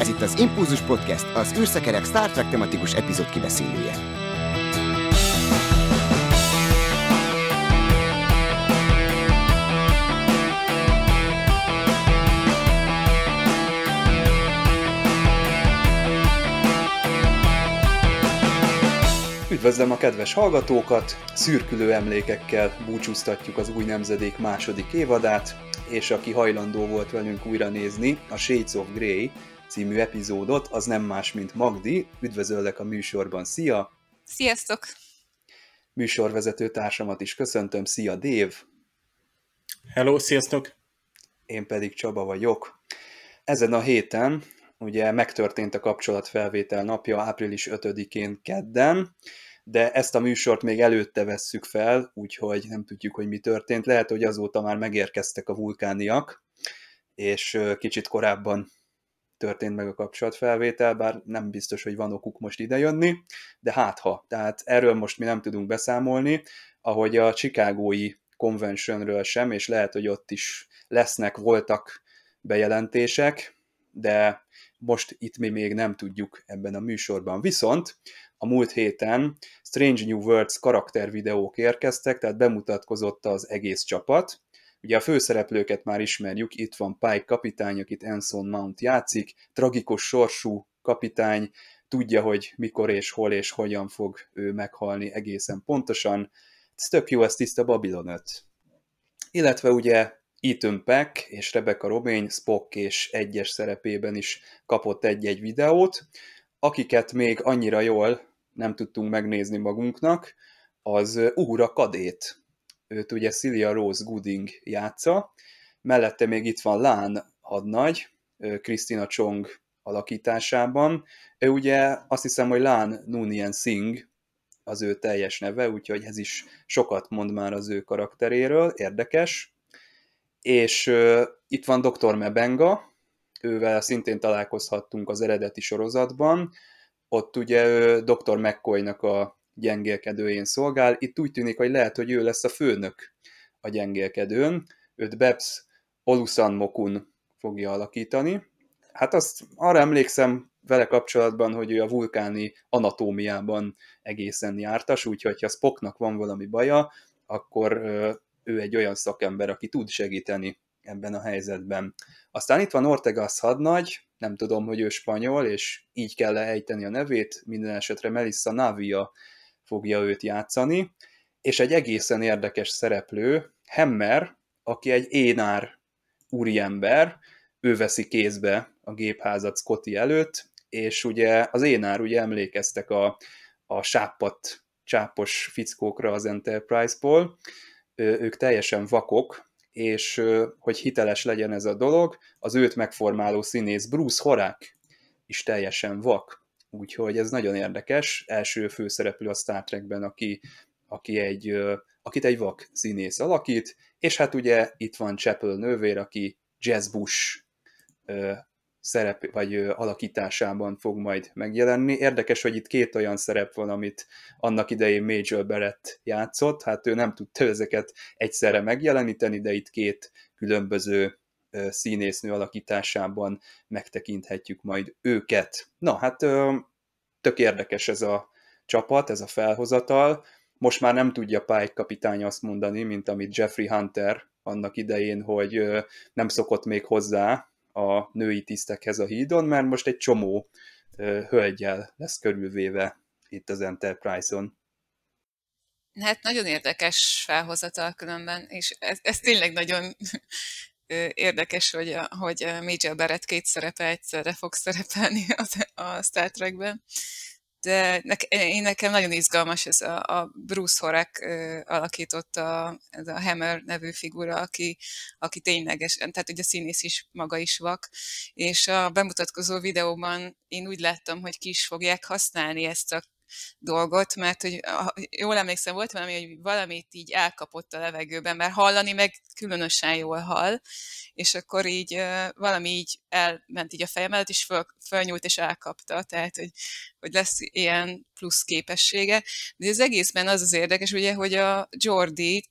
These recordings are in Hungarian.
Ez itt az Impulzus Podcast, az űrszekerek Star Trek tematikus epizód kibeszélője. Üdvözlöm a kedves hallgatókat! Szürkülő emlékekkel búcsúztatjuk az új nemzedék második évadát, és aki hajlandó volt velünk újra nézni a Shades of Grey című epizódot, az nem más, mint Magdi. Üdvözöllek a műsorban, szia! Sziasztok! Műsorvezető társamat is köszöntöm, szia Dév! Hello, sziasztok! Én pedig Csaba vagyok. Ezen a héten ugye megtörtént a kapcsolatfelvétel napja április 5-én kedden, de ezt a műsort még előtte vesszük fel, úgyhogy nem tudjuk, hogy mi történt. Lehet, hogy azóta már megérkeztek a vulkániak, és kicsit korábban történt meg a kapcsolatfelvétel, bár nem biztos, hogy van okuk most idejönni, de hát ha. Tehát erről most mi nem tudunk beszámolni, ahogy a Chicagói Conventionről sem, és lehet, hogy ott is lesznek, voltak bejelentések, de most itt mi még nem tudjuk ebben a műsorban. Viszont a múlt héten Strange New Worlds karaktervideók érkeztek, tehát bemutatkozott az egész csapat. Ugye a főszereplőket már ismerjük, itt van Pike kapitány, akit Anson Mount játszik, tragikus sorsú kapitány, tudja, hogy mikor és hol és hogyan fog ő meghalni egészen pontosan. Ez tök jó, ez tiszta Babylon 5. Illetve ugye Ethan Peck és Rebecca Romaine Spock és egyes szerepében is kapott egy-egy videót, akiket még annyira jól nem tudtunk megnézni magunknak, az Uhura Kadét. Őt ugye Celia Rose Gooding játsza, mellette még itt van Lán hadnagy, Christina Chong alakításában. Ő ugye azt hiszem, hogy Lán Nunien Singh az ő teljes neve, úgyhogy ez is sokat mond már az ő karakteréről, érdekes. És uh, itt van Dr. Mebenga, ővel szintén találkozhattunk az eredeti sorozatban, ott ugye ő Dr. McCoy-nak a gyengélkedőjén szolgál, itt úgy tűnik, hogy lehet, hogy ő lesz a főnök a gyengélkedőn, őt Bebs Olusan Mokun fogja alakítani. Hát azt arra emlékszem vele kapcsolatban, hogy ő a vulkáni anatómiában egészen jártas, úgyhogy ha Spocknak van valami baja, akkor ő egy olyan szakember, aki tud segíteni ebben a helyzetben. Aztán itt van Ortegas hadnagy, nem tudom, hogy ő spanyol, és így kell ejteni a nevét, minden esetre Melissa Navia fogja őt játszani, és egy egészen érdekes szereplő, Hemmer, aki egy énár úriember, ő veszi kézbe a gépházat Scotty előtt, és ugye az énár, ugye emlékeztek a, a sápat, csápos fickókra az Enterprise-ból, ők teljesen vakok, és hogy hiteles legyen ez a dolog, az őt megformáló színész Bruce Horák is teljesen vak, úgyhogy ez nagyon érdekes, első főszereplő a Star Trekben, aki, aki egy, akit egy vak színész alakít, és hát ugye itt van Chapel nővér, aki Jazz Bush szerep vagy alakításában fog majd megjelenni. Érdekes, hogy itt két olyan szerep van, amit annak idején Major Barrett játszott, hát ő nem tudta ezeket egyszerre megjeleníteni, de itt két különböző színésznő alakításában megtekinthetjük majd őket. Na, hát tök érdekes ez a csapat, ez a felhozatal. Most már nem tudja Pike kapitány azt mondani, mint amit Jeffrey Hunter annak idején, hogy nem szokott még hozzá a női tisztekhez a hídon, mert most egy csomó hölgyel lesz körülvéve itt az Enterprise-on. Hát nagyon érdekes felhozatal különben, és ez, ez tényleg nagyon érdekes, hogy, a, hogy Major Barrett két szerepe egyszerre fog szerepelni a, a Star Trekben. De ne, én nekem nagyon izgalmas ez a, a Bruce Horak alakította ez a Hammer nevű figura, aki, aki ténylegesen, tehát ugye a színész is maga is vak, és a bemutatkozó videóban én úgy láttam, hogy ki is fogják használni ezt a dolgot, mert hogy jól emlékszem, volt valami, hogy valamit így elkapott a levegőben, mert hallani meg különösen jól hall, és akkor így valami így elment így a fejem előtt, és föl, fölnyúlt és elkapta, tehát hogy, hogy lesz ilyen plusz képessége. De az egészben az az érdekes, ugye, hogy a Jordi,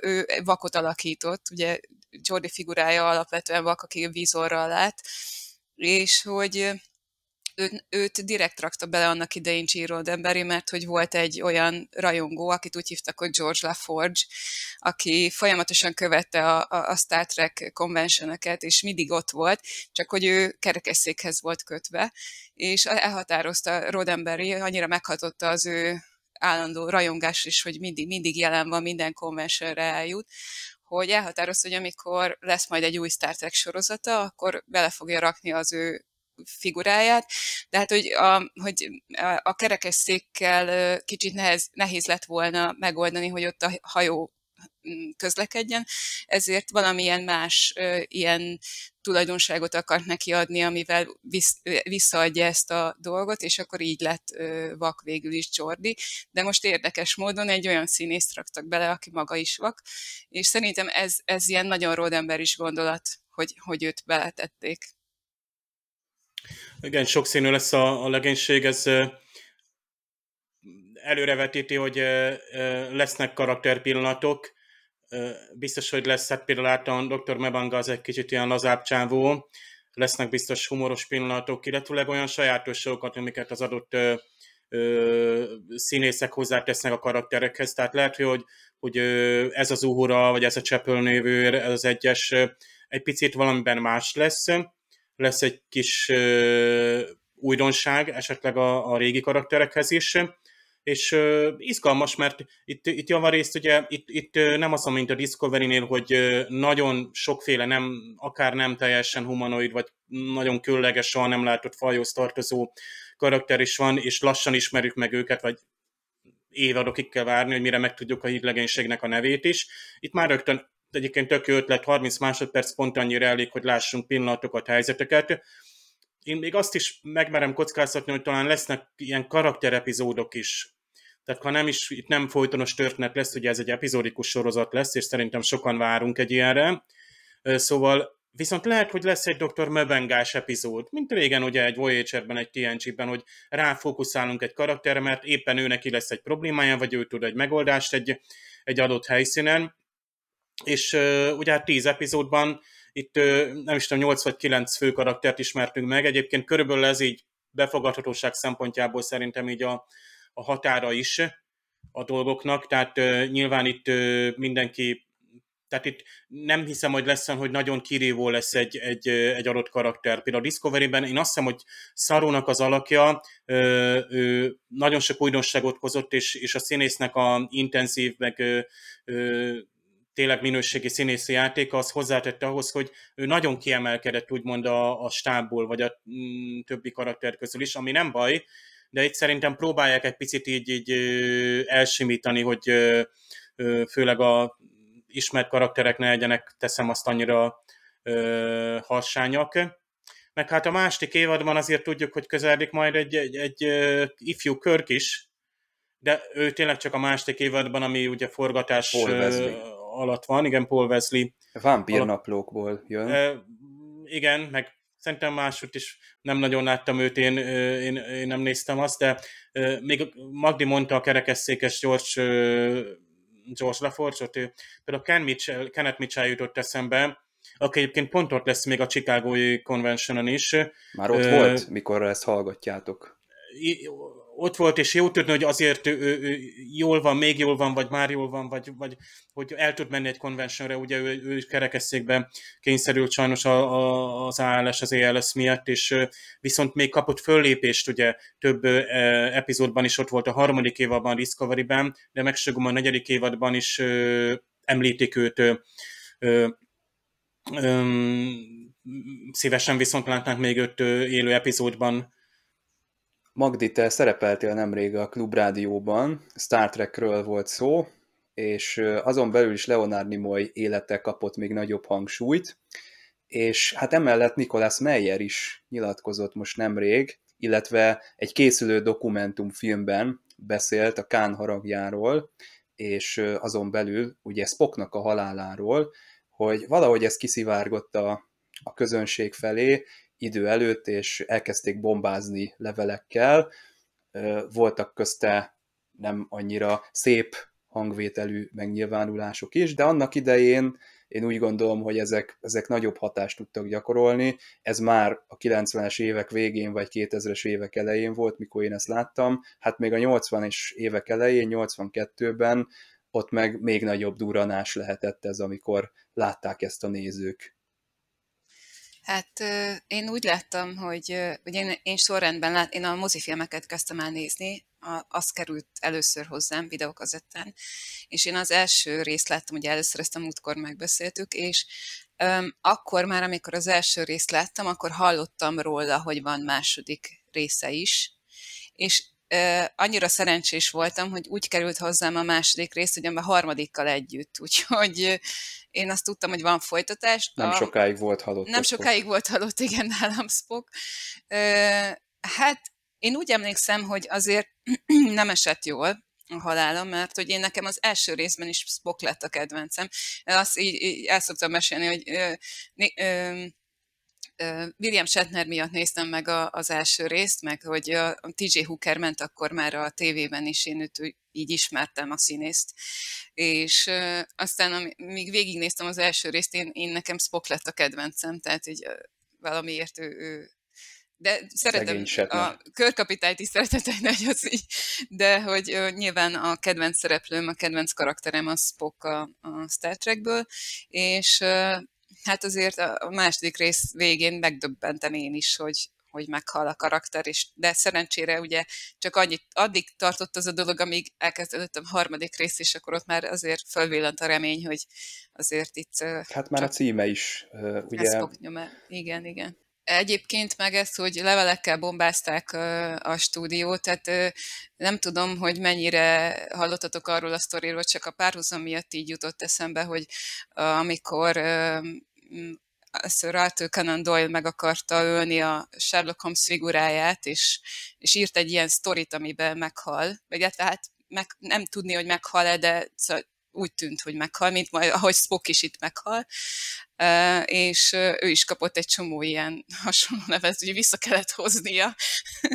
ő vakot alakított, ugye Jordi figurája alapvetően vak, aki vízorral lát, és hogy őt, őt direkt rakta bele annak idején Gene Roddenberry, mert hogy volt egy olyan rajongó, akit úgy hívtak, hogy George LaForge, aki folyamatosan követte a, a, a Star Trek konvencioneket, és mindig ott volt, csak hogy ő kerekesszékhez volt kötve, és elhatározta Roddenberry, annyira meghatotta az ő állandó rajongás is, hogy mindig, mindig jelen van, minden konvencióra eljut, hogy elhatározta, hogy amikor lesz majd egy új Star Trek sorozata, akkor bele fogja rakni az ő figuráját, de hát, hogy a, hogy a kerekesszékkel kicsit nehez, nehéz lett volna megoldani, hogy ott a hajó mm, közlekedjen, ezért valamilyen más ilyen tulajdonságot akart neki adni, amivel visszaadja ezt a dolgot, és akkor így lett vak végül is Jordi. De most érdekes módon egy olyan színészt raktak bele, aki maga is vak, és szerintem ez, ez ilyen nagyon Rodember is gondolat, hogy, hogy őt beletették. Igen, sokszínű lesz a, a legénység, ez előrevetíti, hogy lesznek karakterpillanatok, biztos, hogy lesz, hát például Dr. Mebanga az egy kicsit ilyen lazább csávó, lesznek biztos humoros pillanatok, illetőleg olyan sajátosságokat, amiket az adott ö, ö, színészek hozzátesznek a karakterekhez. Tehát lehet, hogy, hogy ez az Uhura, vagy ez a névű, ez az egyes egy picit valamiben más lesz lesz egy kis újdonság esetleg a, a régi karakterekhez is, és izgalmas, mert itt, itt javarészt ugye itt, itt nem az, mint a Discovery-nél, hogy nagyon sokféle nem, akár nem teljesen humanoid, vagy nagyon különleges, soha nem látott fajhoz tartozó karakter is van, és lassan ismerjük meg őket, vagy évadokig kell várni, hogy mire megtudjuk a hídlegénységnek a nevét is. Itt már rögtön egyébként tök ötlet, 30 másodperc pont annyira elég, hogy lássunk pillanatokat, helyzeteket. Én még azt is megmerem kockáztatni, hogy talán lesznek ilyen karakterepizódok is. Tehát ha nem is, itt nem folytonos történet lesz, ugye ez egy epizódikus sorozat lesz, és szerintem sokan várunk egy ilyenre. Szóval Viszont lehet, hogy lesz egy Dr. Möbengás epizód, mint régen ugye egy Voyager-ben, egy TNG-ben, hogy ráfókuszálunk egy karakterre, mert éppen ő neki lesz egy problémája, vagy ő tud egy megoldást egy, egy adott helyszínen, és ugye hát tíz epizódban itt nem is tudom, 8 vagy 9 fő karaktert ismertünk meg, egyébként körülbelül ez így befogadhatóság szempontjából szerintem így a, a határa is a dolgoknak, tehát nyilván itt mindenki tehát itt nem hiszem, hogy lesz hogy nagyon kirívó lesz egy, egy, egy adott karakter. Például a Discovery-ben én azt hiszem, hogy Szarónak az alakja ő, ő nagyon sok újdonságot hozott, és, és a színésznek a intenzív, meg ő, tényleg minőségi színészi játéka, az hozzátette ahhoz, hogy ő nagyon kiemelkedett úgymond a, a stábból, vagy a mm, többi karakter közül is, ami nem baj, de itt szerintem próbálják egy picit így, így elsimítani, hogy főleg a ismert karakterek ne legyenek, teszem azt annyira harsányak. Meg hát a második évadban azért tudjuk, hogy közeledik majd egy, egy, egy ifjú körk is, de ő tényleg csak a második évadban, ami ugye forgatás alatt van, igen, Paul Wesley. Vámpír naplókból jön. E, igen, meg szerintem máshogy is nem nagyon láttam őt, én, én, én nem néztem azt, de még Magdi mondta a kerekesszékes George, George LaForge-ot, például Ken Mitchell, Kenneth Mitchell jutott eszembe, aki egyébként pont ott lesz még a Chicagói Conventionon is. Már ott uh, volt, mikor ezt hallgatjátok ott volt, és jó tudni, hogy azért ő, ő, ő jól van, még jól van, vagy már jól van, vagy, vagy hogy el tud menni egy konvencióra, ugye ő, ő kerekesszékbe kényszerült sajnos a, a, az ALS, az ELS miatt, és viszont még kapott föllépést, ugye több epizódban is ott volt a harmadik évadban, Discovery-ben, de megsögöm a negyedik évadban is ö, említik őt ö, ö, szívesen viszont látnánk még öt élő epizódban Magdi, te szerepeltél nemrég a Klubrádióban, Star Trekről volt szó, és azon belül is Leonard Nimoy élete kapott még nagyobb hangsúlyt, és hát emellett Nicholas Meyer is nyilatkozott most nemrég, illetve egy készülő dokumentumfilmben beszélt a Kán haragjáról, és azon belül ugye Spocknak a haláláról, hogy valahogy ez kiszivárgott a, a közönség felé, idő előtt, és elkezdték bombázni levelekkel. Voltak közte nem annyira szép hangvételű megnyilvánulások is, de annak idején én úgy gondolom, hogy ezek, ezek nagyobb hatást tudtak gyakorolni. Ez már a 90-es évek végén vagy 2000-es évek elején volt, mikor én ezt láttam. Hát még a 80-es évek elején, 82-ben ott meg még nagyobb duranás lehetett ez, amikor látták ezt a nézők. Hát én úgy láttam, hogy ugye én, én sorrendben lát, én a mozifilmeket kezdtem el nézni, a, az került először hozzám videókazettán, és én az első részt láttam, ugye először ezt a múltkor megbeszéltük, és um, akkor már, amikor az első részt láttam, akkor hallottam róla, hogy van második része is, és annyira szerencsés voltam, hogy úgy került hozzám a második rész, hogy a harmadikkal együtt, úgyhogy én azt tudtam, hogy van folytatás. Nem a, sokáig volt halott. Nem sokáig volt halott, igen, nálam Spock. Hát én úgy emlékszem, hogy azért nem esett jól a halálom, mert hogy én nekem az első részben is Spock lett a kedvencem. Azt így, így el szoktam mesélni, hogy ö, ö, ö, William Shatner miatt néztem meg a, az első részt, meg hogy a, TJ Hooker ment akkor már a tévében is, én őt így ismertem a színészt. És ö, aztán, amíg végignéztem az első részt, én, én nekem Spock lett a kedvencem, tehát így valamiért ő, ő de szeretem a körkapitályt is szeretem hogy az így, de hogy uh, nyilván a kedvenc szereplőm, a kedvenc karakterem a Spock a, a Star Trekből, és uh, hát azért a második rész végén megdöbbentem én is, hogy, hogy meghal a karakter, és, de szerencsére ugye csak annyit, addig tartott az a dolog, amíg elkezdődött a harmadik rész, és akkor ott már azért fölvillant a remény, hogy azért itt... Hát már a címe is, ugye... Igen, igen. Egyébként meg ezt, hogy levelekkel bombázták a stúdiót, tehát nem tudom, hogy mennyire hallottatok arról a sztoriról, csak a párhuzam miatt így jutott eszembe, hogy amikor Sir Arthur Conan Doyle meg akarta ölni a Sherlock Holmes figuráját, és, és írt egy ilyen sztorit, amiben meghal, vagy hát meg, nem tudni, hogy meghal-e, de szóval úgy tűnt, hogy meghal, mint majd, ahogy Spock is itt meghal, és ő is kapott egy csomó ilyen hasonló nevet, hogy vissza kellett hoznia.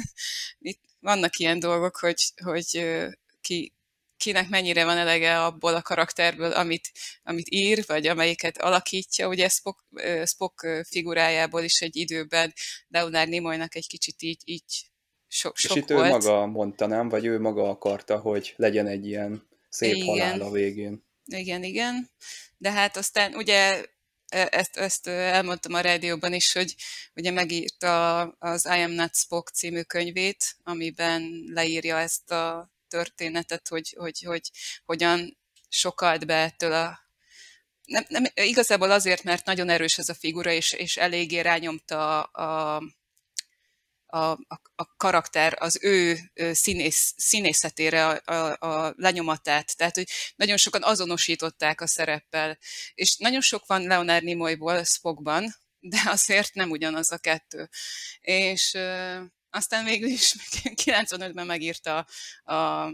Itt vannak ilyen dolgok, hogy, hogy ki, kinek mennyire van elege abból a karakterből, amit, amit ír, vagy amelyiket alakítja. Ugye Spock, Spock figurájából is egy időben Leonard Nimoynak egy kicsit így, így sok, sok És itt volt. ő maga mondta, nem? Vagy ő maga akarta, hogy legyen egy ilyen szép igen. halál a végén. Igen, igen. De hát aztán ugye ezt, ezt elmondtam a rádióban is, hogy ugye megírta az I Am Not Spock című könyvét, amiben leírja ezt a történetet, hogy, hogy, hogy hogyan sokalt be ettől a nem, nem, igazából azért, mert nagyon erős ez a figura, és, és eléggé rányomta a, a a, a, a karakter, az ő színész, színészetére a, a, a lenyomatát. Tehát, hogy nagyon sokan azonosították a szereppel. És nagyon sok van Leonard Nimoyból Spockban, de azért nem ugyanaz a kettő. És aztán végül is 95-ben megírta a, a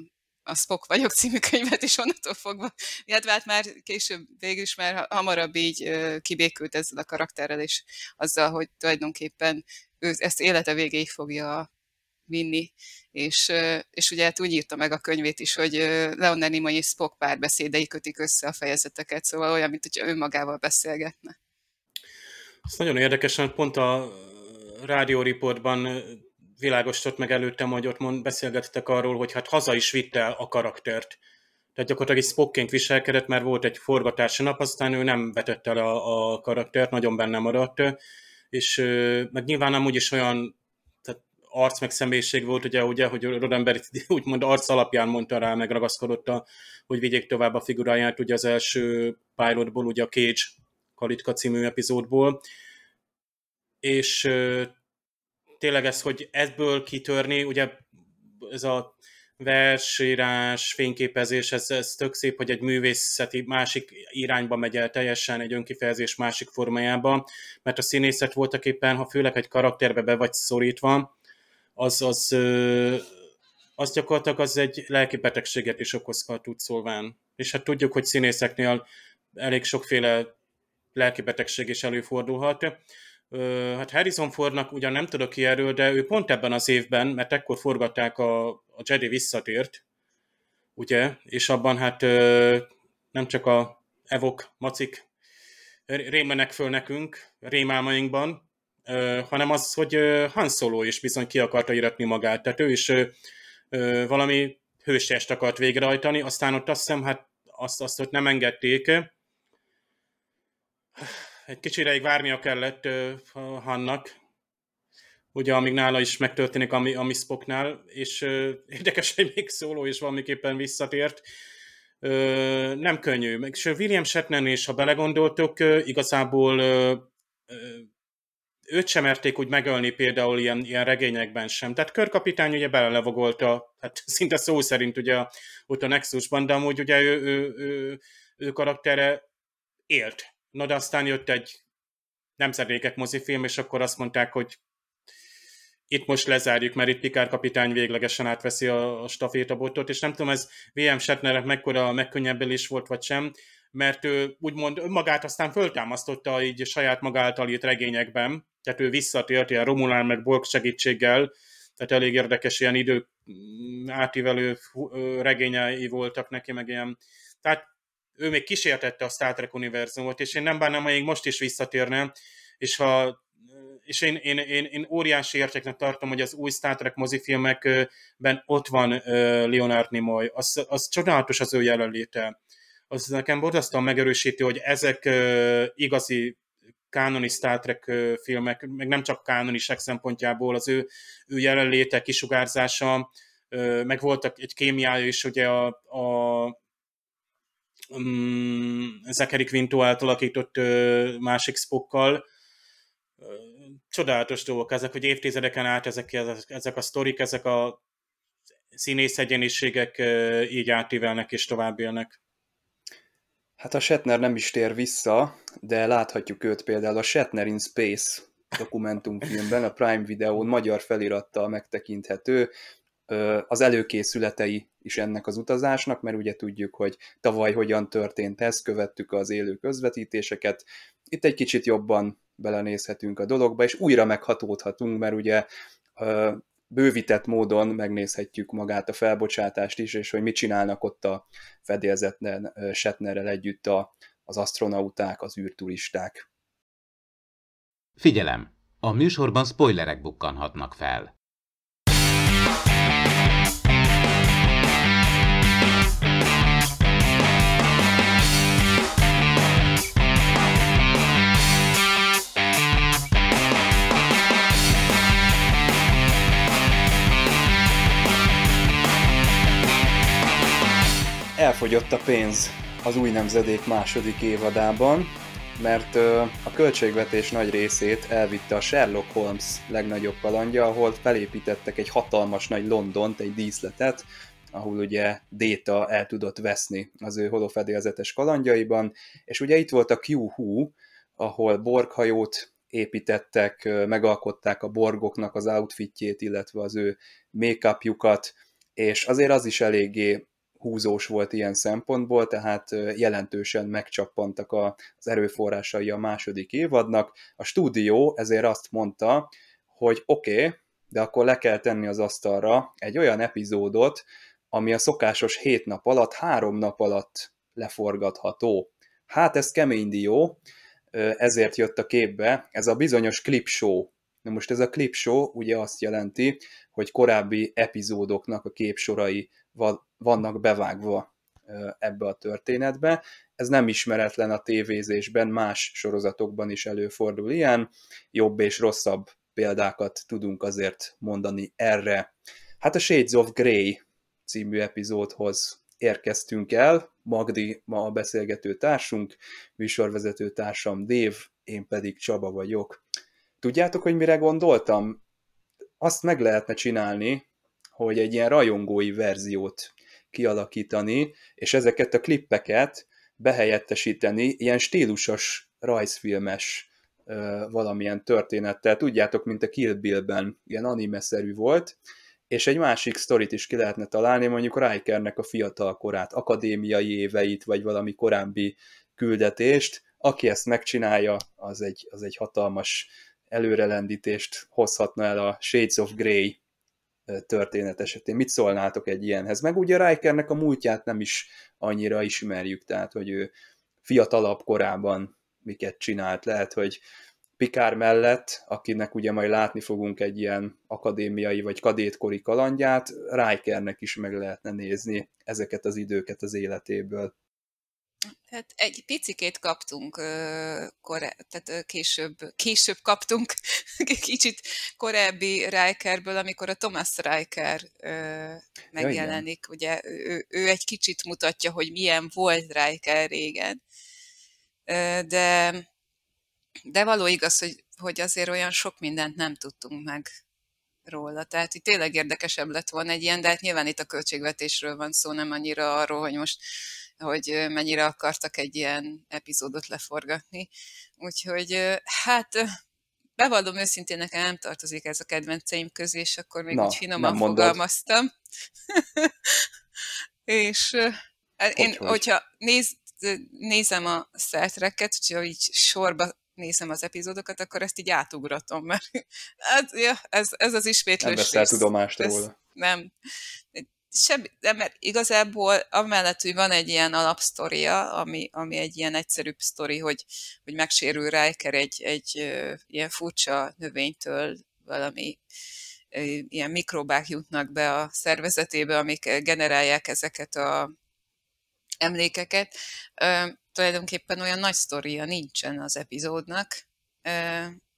Spock vagyok című könyvet, és onnantól fogva, illetve hát már később végül is már hamarabb így kibékült ezzel a karakterrel, és azzal, hogy tulajdonképpen ő ezt élete végéig fogja vinni, és, és ugye hát úgy írta meg a könyvét is, hogy Leonard Nimoy és Spock párbeszédei kötik össze a fejezeteket, szóval olyan, mint hogyha önmagával beszélgetne. Ez nagyon érdekesen, pont a rádió riportban világosított meg előttem, hogy ott mond, beszélgettek arról, hogy hát haza is vitte a karaktert. Tehát gyakorlatilag egy Spockként viselkedett, mert volt egy forgatási nap, aztán ő nem vetette el a, a karaktert, nagyon benne maradt és meg nyilván amúgy is olyan tehát arc meg személyiség volt, ugye, ugye hogy Roddenberry úgymond arc alapján mondta rá, meg ragaszkodott, a, hogy vigyék tovább a figuráját, ugye az első pilotból, ugye a Cage Kalitka című epizódból, és tényleg ez, hogy ebből kitörni, ugye ez a versírás, fényképezés, ez, ez tök szép, hogy egy művészeti másik irányba megy el teljesen, egy önkifejezés másik formájába, mert a színészet voltak éppen, ha főleg egy karakterbe be vagy szorítva, az, az, az gyakorlatilag az egy lelki betegséget is okozhat tud szólván. És hát tudjuk, hogy színészeknél elég sokféle lelki betegség is előfordulhat. Hát Harrison Fordnak ugyan nem tudok ki erről, de ő pont ebben az évben, mert ekkor forgatták a, a Jedi visszatért, ugye, és abban hát nem csak a evok, macik rémenek föl nekünk rémálmainkban, hanem az, hogy Han Solo is bizony ki akarta iratni magát, tehát ő is valami hősest akart végrehajtani, aztán ott azt hiszem, hát azt, azt ott nem engedték. Egy kicsi ideig várnia kellett Hannak, ugye amíg nála is megtörténik, ami, ami Spocknál, és érdekes, hogy még szóló is valamiképpen visszatért. nem könnyű. És William Shatner is, ha belegondoltok, igazából őt sem merték úgy megölni például ilyen, ilyen regényekben sem. Tehát körkapitány ugye belelevogolta, hát szinte szó szerint ugye ott a Nexusban, de amúgy ugye ő, ő, ő, ő karaktere élt. Na de aztán jött egy nemzedékek mozifilm, és akkor azt mondták, hogy itt most lezárjuk, mert itt Pikár kapitány véglegesen átveszi a, a stafétabotot, és nem tudom, ez VM Shatnerek mekkora megkönnyebbelés volt, vagy sem, mert ő úgymond önmagát aztán föltámasztotta így saját maga által írt regényekben, tehát ő visszatért ilyen Romulán meg Borg segítséggel, tehát elég érdekes ilyen idő mm, átívelő regényei voltak neki, meg ilyen, tehát ő még kísértette a Star Trek univerzumot, és én nem bánnám, hogy most is visszatérne, és ha és én, én, én, én óriási értéknek tartom, hogy az új Star Trek mozifilmekben ott van Leonard Nimoy. Az, az csodálatos az ő jelenléte. Az nekem borzasztóan megerősíti, hogy ezek igazi kánoni Star Trek filmek, meg nem csak kánonisek szempontjából, az ő, ő jelenléte, kisugárzása, meg voltak egy kémiája is, ugye a, a um, Zachary Quinto által alakított másik Spockkal, csodálatos dolgok ezek, hogy évtizedeken át ezek, ezek a sztorik, ezek a színész egyeniségek így átívelnek és tovább élnek. Hát a Shatner nem is tér vissza, de láthatjuk őt például a Shatner in Space dokumentumfilmben, a Prime Videón magyar felirattal megtekinthető, az előkészületei is ennek az utazásnak, mert ugye tudjuk, hogy tavaly hogyan történt ez, követtük az élő közvetítéseket. Itt egy kicsit jobban belenézhetünk a dologba, és újra meghatódhatunk, mert ugye bővített módon megnézhetjük magát a felbocsátást is, és hogy mit csinálnak ott a fedélzetlen Shatnerrel együtt a, az astronauták, az űrturisták. Figyelem! A műsorban spoilerek bukkanhatnak fel. Elfogyott a pénz az új nemzedék második évadában, mert a költségvetés nagy részét elvitte a Sherlock Holmes legnagyobb kalandja, ahol felépítettek egy hatalmas nagy Londont, egy díszletet, ahol ugye Déta el tudott veszni az ő holofedélzetes kalandjaiban, és ugye itt volt a Q-Hu, ahol borghajót építettek, megalkották a borgoknak az outfitjét, illetve az ő make és azért az is eléggé húzós volt ilyen szempontból, tehát jelentősen megcsappantak az erőforrásai a második évadnak. A stúdió ezért azt mondta, hogy oké, okay, de akkor le kell tenni az asztalra egy olyan epizódot, ami a szokásos hét nap alatt, három nap alatt leforgatható. Hát ez kemény dió, ezért jött a képbe ez a bizonyos clip show. Na most ez a clip show ugye azt jelenti, hogy korábbi epizódoknak a képsorai vannak bevágva ebbe a történetbe. Ez nem ismeretlen a tévézésben, más sorozatokban is előfordul ilyen, jobb és rosszabb példákat tudunk azért mondani erre. Hát a Shades of Grey című epizódhoz érkeztünk el, Magdi ma a beszélgető társunk, műsorvezető társam Dév, én pedig Csaba vagyok. Tudjátok, hogy mire gondoltam? Azt meg lehetne csinálni, hogy egy ilyen rajongói verziót kialakítani, és ezeket a klippeket behelyettesíteni ilyen stílusos rajzfilmes valamilyen történettel. Tudjátok, mint a Kill Bill-ben, ilyen anime-szerű volt, és egy másik sztorit is ki lehetne találni, mondjuk Rikernek a fiatal korát, akadémiai éveit, vagy valami korábbi küldetést. Aki ezt megcsinálja, az egy, az egy hatalmas előrelendítést hozhatna el a Shades of Grey történet esetén. Mit szólnátok egy ilyenhez? Meg ugye Rikernek a múltját nem is annyira ismerjük, tehát hogy ő fiatalabb korában miket csinált. Lehet, hogy Pikár mellett, akinek ugye majd látni fogunk egy ilyen akadémiai vagy kadétkori kalandját, Rikernek is meg lehetne nézni ezeket az időket az életéből. Hát egy picikét kaptunk, tehát később, később kaptunk kicsit korábbi Rikerből, amikor a Thomas Riker megjelenik. Ja, Ugye ő, ő egy kicsit mutatja, hogy milyen volt Riker régen. De, de való igaz, hogy, hogy azért olyan sok mindent nem tudtunk meg róla. Tehát itt tényleg érdekesebb lett volna egy ilyen, de hát nyilván itt a költségvetésről van szó, nem annyira arról, hogy most hogy mennyire akartak egy ilyen epizódot leforgatni. Úgyhogy hát bevallom őszintén, nekem nem tartozik ez a kedvenceim közé, és akkor még Na, úgy finoman fogalmaztam. és hogy én, hogy? hogyha néz, nézem a Star Trek-et, hogyha így sorba nézem az epizódokat, akkor ezt így átugratom, mert hát, ja, ez, ez az ismétlős Nem veszel tudomást róla. Nem semmi, de mert igazából amellett, hogy van egy ilyen alapsztoria, ami, ami egy ilyen egyszerűbb sztori, hogy, hogy megsérül Riker egy, egy ilyen furcsa növénytől valami ilyen mikrobák jutnak be a szervezetébe, amik generálják ezeket a emlékeket. Uh, tulajdonképpen olyan nagy sztoria nincsen az epizódnak,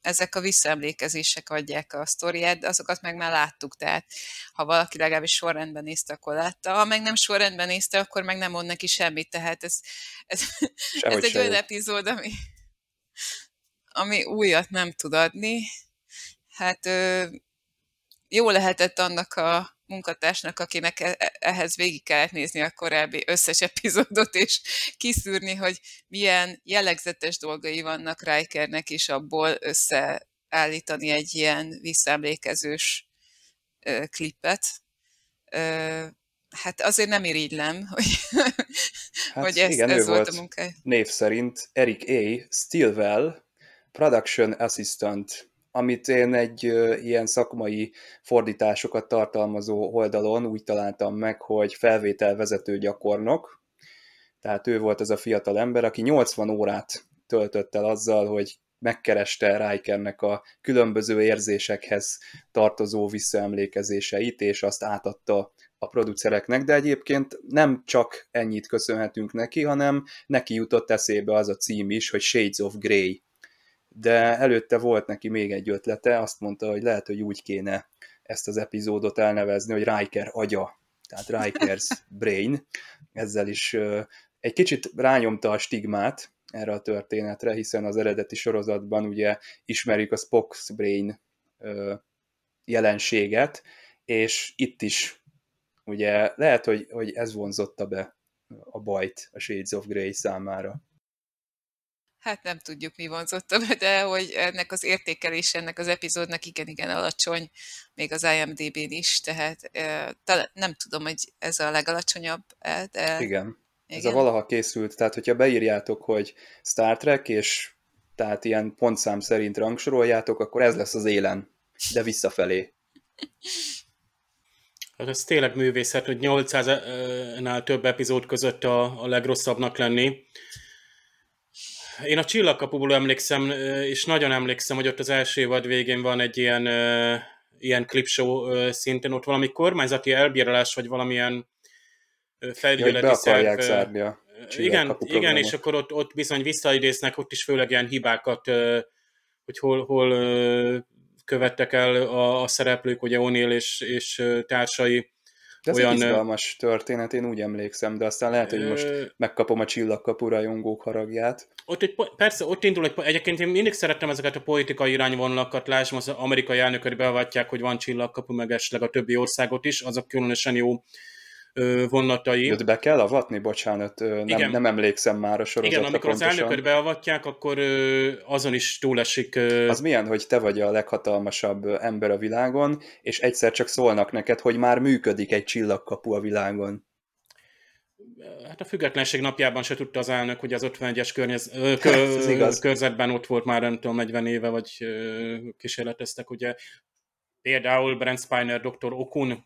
ezek a visszaemlékezések adják a sztoriát, de azokat meg már láttuk, tehát ha valaki legalábbis sorrendben nézte, akkor látta, ha meg nem sorrendben nézte, akkor meg nem mond neki semmit, tehát ez, ez, ez egy olyan epizód, ami, ami újat nem tud adni. Hát jó lehetett annak a munkatársnak, akinek e, e, ehhez végig kellett nézni a korábbi összes epizódot, és kiszűrni, hogy milyen jellegzetes dolgai vannak Rikernek, és abból összeállítani egy ilyen visszaemlékezős klipet. Hát azért nem irigylem, hogy, hát hogy ez, igen, ez volt, volt a munkája. Név szerint Eric A. Stilwell, Production Assistant amit én egy ilyen szakmai fordításokat tartalmazó oldalon úgy találtam meg, hogy felvételvezető gyakornok, tehát ő volt az a fiatal ember, aki 80 órát töltött el azzal, hogy megkereste Rikernek a különböző érzésekhez tartozó visszaemlékezéseit, és azt átadta a producereknek, de egyébként nem csak ennyit köszönhetünk neki, hanem neki jutott eszébe az a cím is, hogy Shades of Grey de előtte volt neki még egy ötlete, azt mondta, hogy lehet, hogy úgy kéne ezt az epizódot elnevezni, hogy Riker agya, tehát Riker's brain. Ezzel is egy kicsit rányomta a stigmát erre a történetre, hiszen az eredeti sorozatban ugye ismerjük a Spock's brain jelenséget, és itt is ugye lehet, hogy, hogy ez vonzotta be a bajt a Shades of Grey számára. Hát nem tudjuk, mi vonzotta be, de hogy ennek az értékelés ennek az epizódnak igen-igen alacsony, még az IMDb-n is, tehát talán nem tudom, hogy ez a legalacsonyabb, de... Igen. igen. Ez a valaha készült, tehát hogyha beírjátok, hogy Star Trek, és tehát ilyen pontszám szerint rangsoroljátok, akkor ez lesz az élen, de visszafelé. Hát ez tényleg művészet, hogy 800-nál több epizód között a, a legrosszabbnak lenni. Én a Csillagkapuból emlékszem, és nagyon emlékszem, hogy ott az első évad végén van egy ilyen, ilyen clipshow szinten, ott valami kormányzati elbírálás, vagy valamilyen felügyeleti ja, szerv. Zárni a igen, igen, és akkor ott, ott bizony visszaidéznek, ott is főleg ilyen hibákat, hogy hol, hol követtek el a, a szereplők, ugye O'Neill és, és társai de ez olyan... egy izgalmas történet, én úgy emlékszem, de aztán lehet, hogy most megkapom a csillagkapu rajongók haragját. Ott egy, persze, ott indul egy, egyébként én mindig szerettem ezeket a politikai irányvonalakat, lássam, az amerikai elnököt beavatják, hogy van csillagkapu, meg esetleg a többi országot is, azok különösen jó vonatai. Őt be kell avatni? Bocsánat, nem, Igen. nem emlékszem már a sorozatra Igen, amikor pontosan. az elnököt beavatják, akkor azon is túlesik. Az milyen, hogy te vagy a leghatalmasabb ember a világon, és egyszer csak szólnak neked, hogy már működik egy csillagkapu a világon. Hát a függetlenség napjában se tudta az elnök, hogy az 51-es környez, kö, körzetben ott volt már, nem tudom, 40 éve, vagy kísérleteztek, ugye például Brent Spiner, Dr. Okun,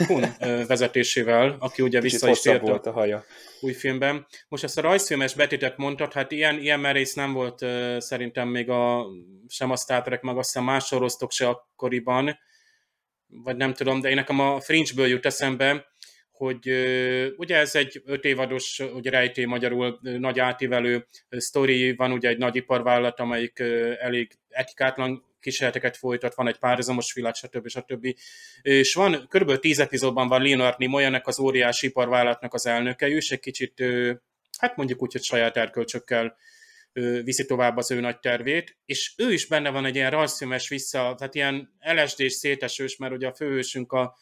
Okun vezetésével, aki ugye Kicsit vissza is tért volt a haja. új filmben. Most ezt a rajzfilmes betétet mondtad, hát ilyen, ilyen merész nem volt uh, szerintem még a, sem a Star Trek, meg azt hiszem más sorosztok se akkoriban, vagy nem tudom, de én nekem a Fringe-ből jut eszembe, hogy uh, ugye ez egy öt évados ugye rejtély magyarul nagy átívelő sztori, van ugye egy nagy iparvállalat, amelyik uh, elég etikátlan kísérleteket folytat, van egy párhuzamos világ, stb. stb. És van, körülbelül tíz epizódban van Leonard Nimoy, ennek az óriási iparvállalatnak az elnöke, ő is egy kicsit, hát mondjuk úgy, hogy saját erkölcsökkel viszi tovább az ő nagy tervét, és ő is benne van egy ilyen rajzfilmes vissza, tehát ilyen LSD-s szétesős, mert ugye a főhősünk a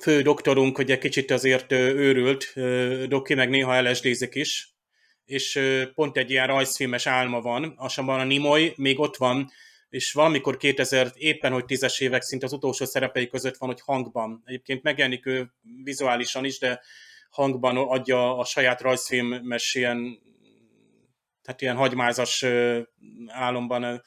fő doktorunk, ugye kicsit azért őrült, doki, meg néha lsd is, és pont egy ilyen rajzfilmes álma van, asabban a Nimoy még ott van, és valamikor 2000, éppen hogy tízes évek szint az utolsó szerepei között van, hogy hangban. Egyébként megjelenik ő vizuálisan is, de hangban adja a saját rajzfilmes ilyen, tehát ilyen hagymázas álomban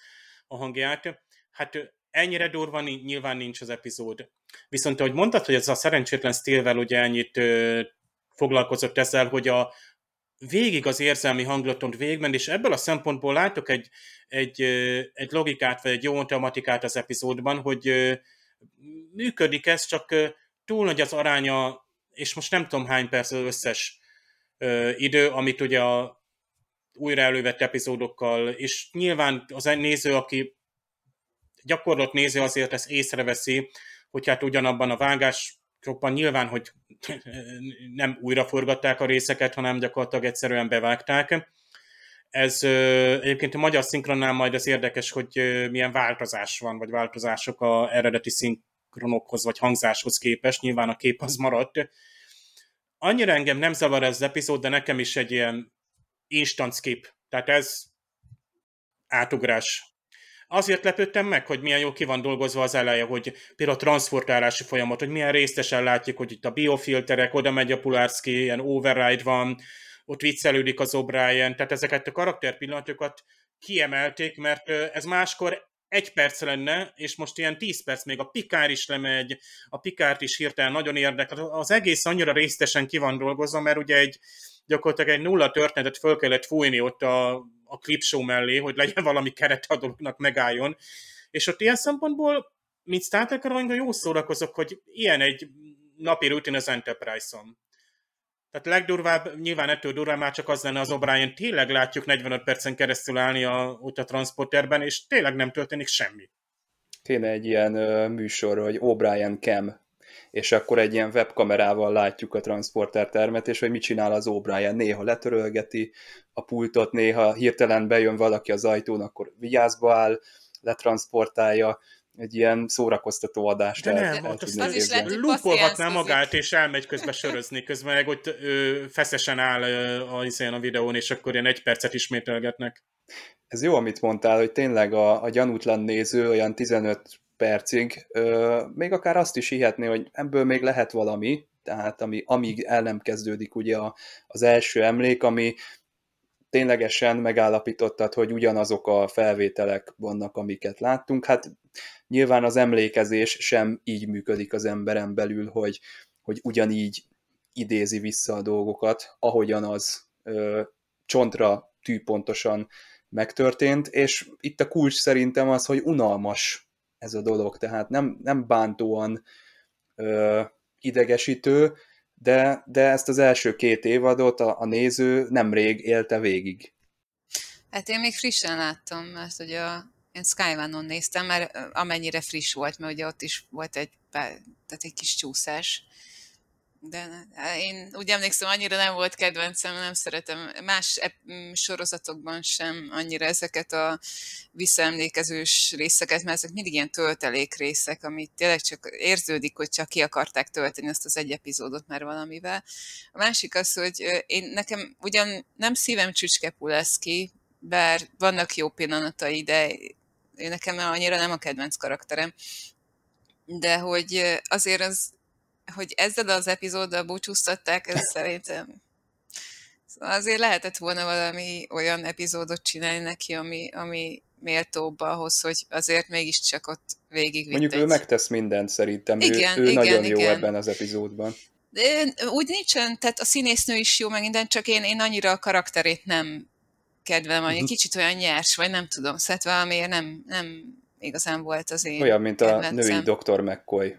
a hangját. Hát ennyire durva nyilván nincs az epizód. Viszont ahogy mondtad, hogy ez a szerencsétlen Stilvel ugye ennyit foglalkozott ezzel, hogy a, végig az érzelmi hanglaton végigment, és ebből a szempontból látok egy, egy, egy logikát, vagy egy jó matematikát az epizódban, hogy működik ez, csak túl nagy az aránya, és most nem tudom hány perc az összes idő, amit ugye a újra elővett epizódokkal, és nyilván az néző, aki gyakorlott néző azért ezt észreveszi, hogy hát ugyanabban a vágás jobban nyilván, hogy nem újra forgatták a részeket, hanem gyakorlatilag egyszerűen bevágták. Ez egyébként a magyar szinkronnál majd az érdekes, hogy milyen változás van, vagy változások a eredeti szinkronokhoz, vagy hangzáshoz képest. Nyilván a kép az maradt. Annyira engem nem zavar ez az epizód, de nekem is egy ilyen instant skip. Tehát ez átugrás azért lepődtem meg, hogy milyen jó ki van dolgozva az eleje, hogy például a transportálási folyamat, hogy milyen résztesen látjuk, hogy itt a biofilterek, oda megy a Pulárszki, ilyen override van, ott viccelődik az O'Brien, tehát ezeket a karakterpillanatokat kiemelték, mert ez máskor egy perc lenne, és most ilyen tíz perc, még a Pikár is lemegy, a Pikárt is hirtelen nagyon érdekel. Az egész annyira résztesen ki van dolgozva, mert ugye egy gyakorlatilag egy nulla történetet föl kellett fújni ott a, a clipshow mellé, hogy legyen valami keret a dolognak, megálljon. És ott ilyen szempontból, mint Star Trek jó szórakozok, hogy ilyen egy napi rutin az Enterprise-on. Tehát legdurvább, nyilván ettől durvább már csak az lenne az O'Brien, tényleg látjuk 45 percen keresztül állni a, ott a transporterben, és tényleg nem történik semmi. Kéne egy ilyen uh, műsor, hogy O'Brien Cam és akkor egy ilyen webkamerával látjuk a transporter termet, és hogy mit csinál az O'Brien. Néha letörölgeti a pultot, néha hirtelen bejön valaki az ajtón, akkor vigyázba áll, letransportálja, egy ilyen szórakoztató adást De el, nem, el az, az is lehet, Lupolhatná magát, és elmegy közben sörözni, közben meg ott ö, feszesen áll ö, a, a videón, és akkor ilyen egy percet ismételgetnek. Ez jó, amit mondtál, hogy tényleg a, a gyanútlan néző olyan 15 percig, ö, még akár azt is hihetné, hogy ebből még lehet valami, tehát ami, amíg el nem kezdődik ugye a, az első emlék, ami ténylegesen megállapítottad, hogy ugyanazok a felvételek vannak, amiket láttunk. Hát nyilván az emlékezés sem így működik az emberen belül, hogy, hogy ugyanígy idézi vissza a dolgokat, ahogyan az ö, csontra tűpontosan megtörtént, és itt a kulcs szerintem az, hogy unalmas ez a dolog, tehát nem, nem bántóan ö, idegesítő, de, de ezt az első két évadot a, a néző nemrég élte végig. Hát én még frissen láttam, mert ugye a, én Sky One-on néztem, mert amennyire friss volt, mert ugye ott is volt egy, tehát egy kis csúszás, de én úgy emlékszem, annyira nem volt kedvencem, nem szeretem más sorozatokban sem annyira ezeket a visszaemlékezős részeket, mert ezek mindig ilyen töltelék részek, amit tényleg csak érződik, hogy csak ki akarták tölteni ezt az egy epizódot már valamivel. A másik az, hogy én nekem ugyan nem szívem Csücske Puleszki, bár vannak jó pillanatai, de nekem annyira nem a kedvenc karakterem, de hogy azért az hogy ezzel az epizóddal búcsúztatták, ez szerintem szóval azért lehetett volna valami olyan epizódot csinálni neki, ami, ami méltóbb ahhoz, hogy azért mégiscsak ott végig Mondjuk egy... ő megtesz mindent szerintem, Igen, ő, ő igen, nagyon jó igen. ebben az epizódban. De úgy nincsen, tehát a színésznő is jó, meg minden, csak én, én annyira a karakterét nem kedvelem, vagy Mhm. kicsit olyan nyers, vagy nem tudom, szóval valamiért nem, nem igazán volt az én Olyan, mint a kedvencem. női Dr. McCoy.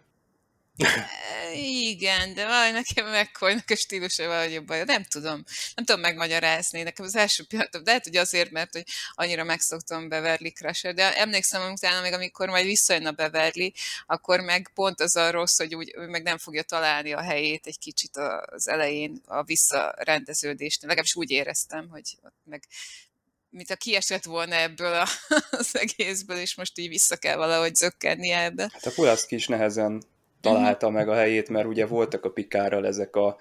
Igen, de valahogy nekem McCoynak a stílusa valahogy jobban. Nem tudom, nem tudom megmagyarázni. Nekem az első pillanatom, de lehet, hogy azért, mert hogy annyira megszoktam Beverly Crusher, de emlékszem, utána még amikor majd visszajön a Beverly, akkor meg pont az a rossz, hogy úgy, meg nem fogja találni a helyét egy kicsit az elején a visszarendeződésnél. Legalábbis úgy éreztem, hogy meg mint a kiesett volna ebből a, az egészből, és most így vissza kell valahogy zökkenni ebbe. Hát a Pulaszki is nehezen találta meg a helyét, mert ugye voltak a Pikárral ezek a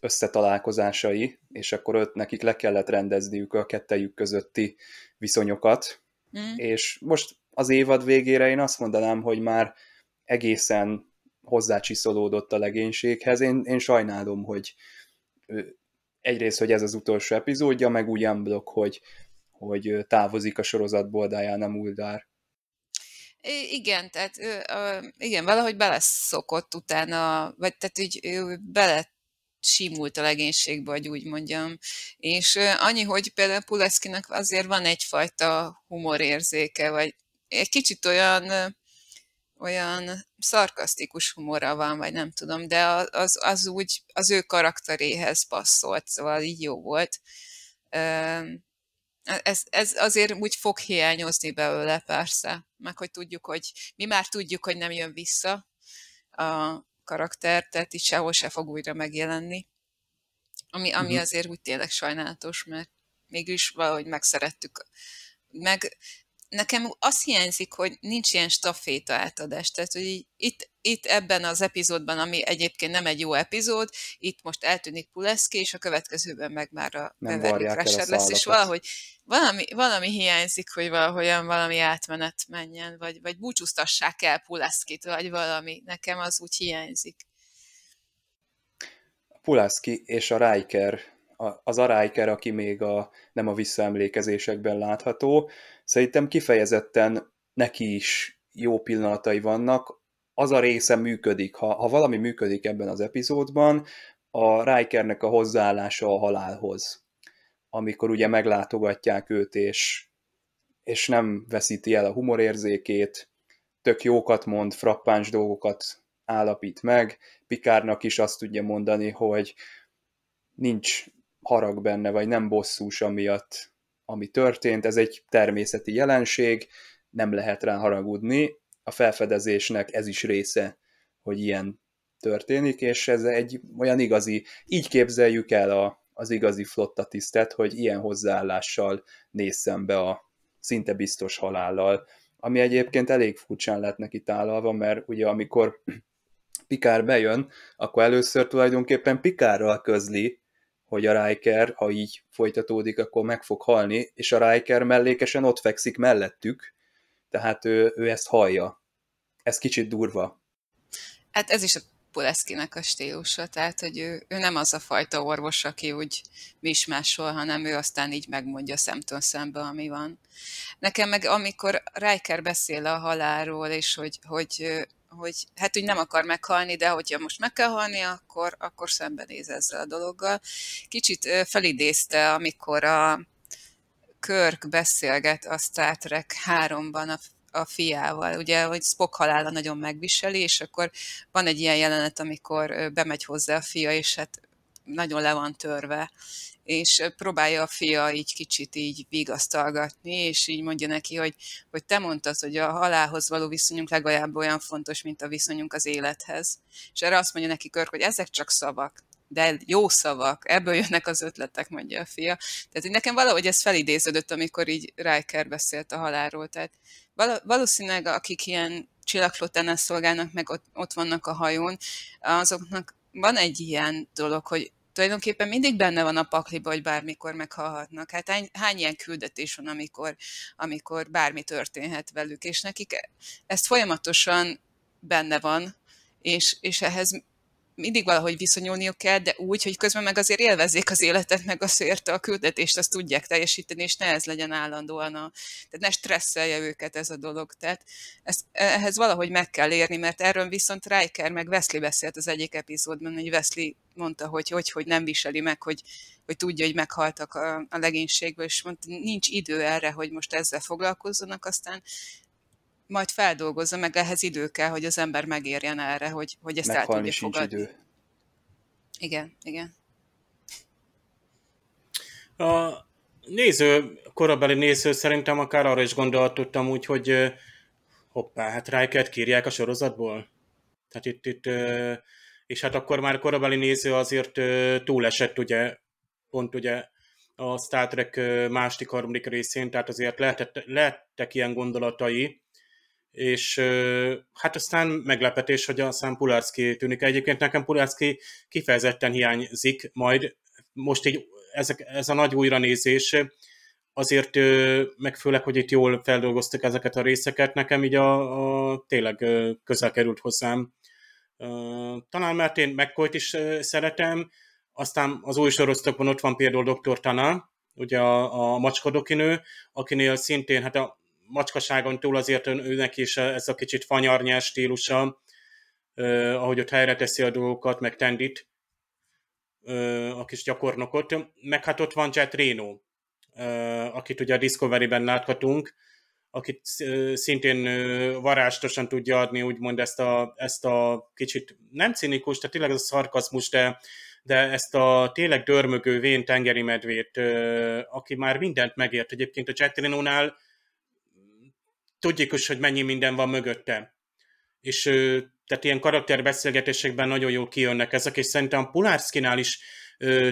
összetalálkozásai, és akkor ott nekik le kellett rendezniük a kettejük közötti viszonyokat, Mm. és most az évad végére én azt mondanám, hogy már egészen hozzácsiszolódott a legénységhez. Én, én sajnálom, hogy egyrészt, hogy ez az utolsó epizódja, meg úgy unblock, hogy, hogy távozik a sorozatból Diana Muldár. Igen, tehát ő, igen, valahogy beleszokott utána, vagy tehát így ő bele simult a legénységbe, hogy úgy mondjam. És annyi, hogy például Puleszkinak azért van egyfajta humorérzéke, vagy egy kicsit olyan olyan szarkasztikus humora van, vagy nem tudom, de az, az úgy az ő karakteréhez passzolt, szóval így jó volt. Öm, ez, ez azért úgy fog hiányozni belőle, persze. Meg hogy tudjuk, hogy mi már tudjuk, hogy nem jön vissza a karakter, tehát itt sehol se fog újra megjelenni. Ami, ami Mhm. azért úgy tényleg sajnálatos, mert mégis valahogy megszerettük. Meg nekem azt hiányzik, hogy nincs ilyen staféta átadás. Tehát, hogy itt, itt ebben az epizódban, ami egyébként nem egy jó epizód, itt most eltűnik Puleszki, és a következőben meg már a Nem Beverly Crusher lesz, és valahogy valami, valami hiányzik, hogy valahogyan valami átmenet menjen, vagy, vagy búcsúztassák el Puleszkit, vagy valami. Nekem az úgy hiányzik. Pulaski és a Riker, az a Riker, aki még a, nem a visszaemlékezésekben látható, szerintem kifejezetten neki is jó pillanatai vannak, az a része működik. Ha, ha valami működik ebben az epizódban, a Rikernek a hozzáállása a halálhoz. Amikor ugye meglátogatják őt, és, és nem veszíti el a humorérzékét, tök jókat mond, frappáns dolgokat állapít meg, Pikárnak is azt tudja mondani, hogy nincs harag benne, vagy nem bosszús amiatt, ami történt, ez egy természeti jelenség, nem lehet rá haragudni, a felfedezésnek ez is része, hogy ilyen történik, és ez egy olyan igazi, így képzeljük el a, az igazi flotta tisztet, hogy ilyen hozzáállással néz szembe a szinte biztos halállal, ami egyébként elég furcsán lett neki tálalva, mert ugye amikor Pikár bejön, akkor először tulajdonképpen Pikárral közli, hogy a Riker, ha így folytatódik, akkor meg fog halni, és a Riker mellékesen ott fekszik mellettük, tehát ő, ő ezt hallja. Ez kicsit durva. Hát ez is a Puleszkinek a stílusa, tehát hogy ő, ő nem az a fajta orvos, aki úgy mismásol, hanem ő aztán így megmondja szemtől szembe, ami van. Nekem meg amikor Riker beszél a halálról, és hogy, hogy, hogy hát úgy nem akar meghalni, de hogyha most meg kell halni, akkor, akkor szembenéz ezzel a dologgal. Kicsit felidézte, amikor a Kirk beszélget a Star Trek 3-ban a a fiával, ugye, hogy Spock halála nagyon megviseli, és akkor van egy ilyen jelenet, amikor bemegy hozzá a fia, és hát nagyon le van törve, és próbálja a fia így kicsit így vigasztalgatni, és így mondja neki, hogy, hogy te mondtad, hogy a halálhoz való viszonyunk legalább olyan fontos, mint a viszonyunk az élethez. És erre azt mondja neki Körk, hogy ezek csak szavak, de jó szavak, ebből jönnek az ötletek, mondja a fia. Tehát hogy nekem valahogy ez felidéződött, amikor így Riker beszélt a halálról. Tehát val- valószínűleg akik ilyen csillagflottánál szolgálnak, meg ott, ott vannak a hajón, azoknak van egy ilyen dolog, hogy tulajdonképpen mindig benne van a pakliba, hogy bármikor meghalhatnak. Hát hány, hány ilyen küldetés van, amikor, amikor bármi történhet velük, és nekik ezt folyamatosan benne van, és, és ehhez mindig valahogy viszonyulniuk kell, de úgy, hogy közben meg azért élvezzék az életet, meg azért a küldetést azt tudják teljesíteni, és ne ez legyen állandóan a... Tehát ne stresszelje őket ez a dolog. Tehát ezt, ehhez valahogy meg kell érni, mert erről viszont Riker meg Wesley beszélt az egyik epizódban, hogy Wesley mondta, hogy hogy, hogy nem viseli meg, hogy, hogy tudja, hogy meghaltak a, a legénységből, és mondta, nincs idő erre, hogy most ezzel foglalkozzanak, aztán majd feldolgozza, meg ehhez idő kell, hogy az ember megérjen erre, hogy, hogy ezt Meghalni el tudja fogadni. Idő. Igen, igen. A néző, korabeli néző szerintem akár arra is gondolhatottam úgy, hogy hoppá, hát Rikert kírják a sorozatból. Tehát itt, itt és hát akkor már korabeli néző azért túlesett, ugye, pont ugye a Star Trek második, harmadik részén, tehát azért lehetett, lehettek ilyen gondolatai, és hát aztán meglepetés, hogy aztán Pularski tűnik. Egyébként nekem Pularski kifejezetten hiányzik, majd most így ezek, ez a nagy újranézés, azért meg főleg, hogy itt jól feldolgoztak ezeket a részeket, nekem így a, a tényleg közel került hozzám. Talán mert én mccoy is szeretem, aztán az új sorozatokban ott van például Dr. Tana, ugye a, a macskadokinő, akinél szintén, hát a macskaságon túl azért őnek is ez a kicsit fanyarnyás stílusa, ahogy ott helyre teszi a dolgokat, meg Tendit, a kis gyakornokot, meg hát ott van Jet Reno, akit ugye a Discovery-ben láthatunk, akit szintén varástosan tudja adni, úgymond ezt a, ezt a kicsit nem cinikus, tehát tényleg ez a szarkazmus, de, de ezt a tényleg dörmögő vén tengeri medvét, aki már mindent megért. Egyébként a Jet Reno-nál tudjuk is, hogy mennyi minden van mögötte. És tehát ilyen karakterbeszélgetésekben nagyon jól kijönnek ezek, és szerintem Pulárszkinál is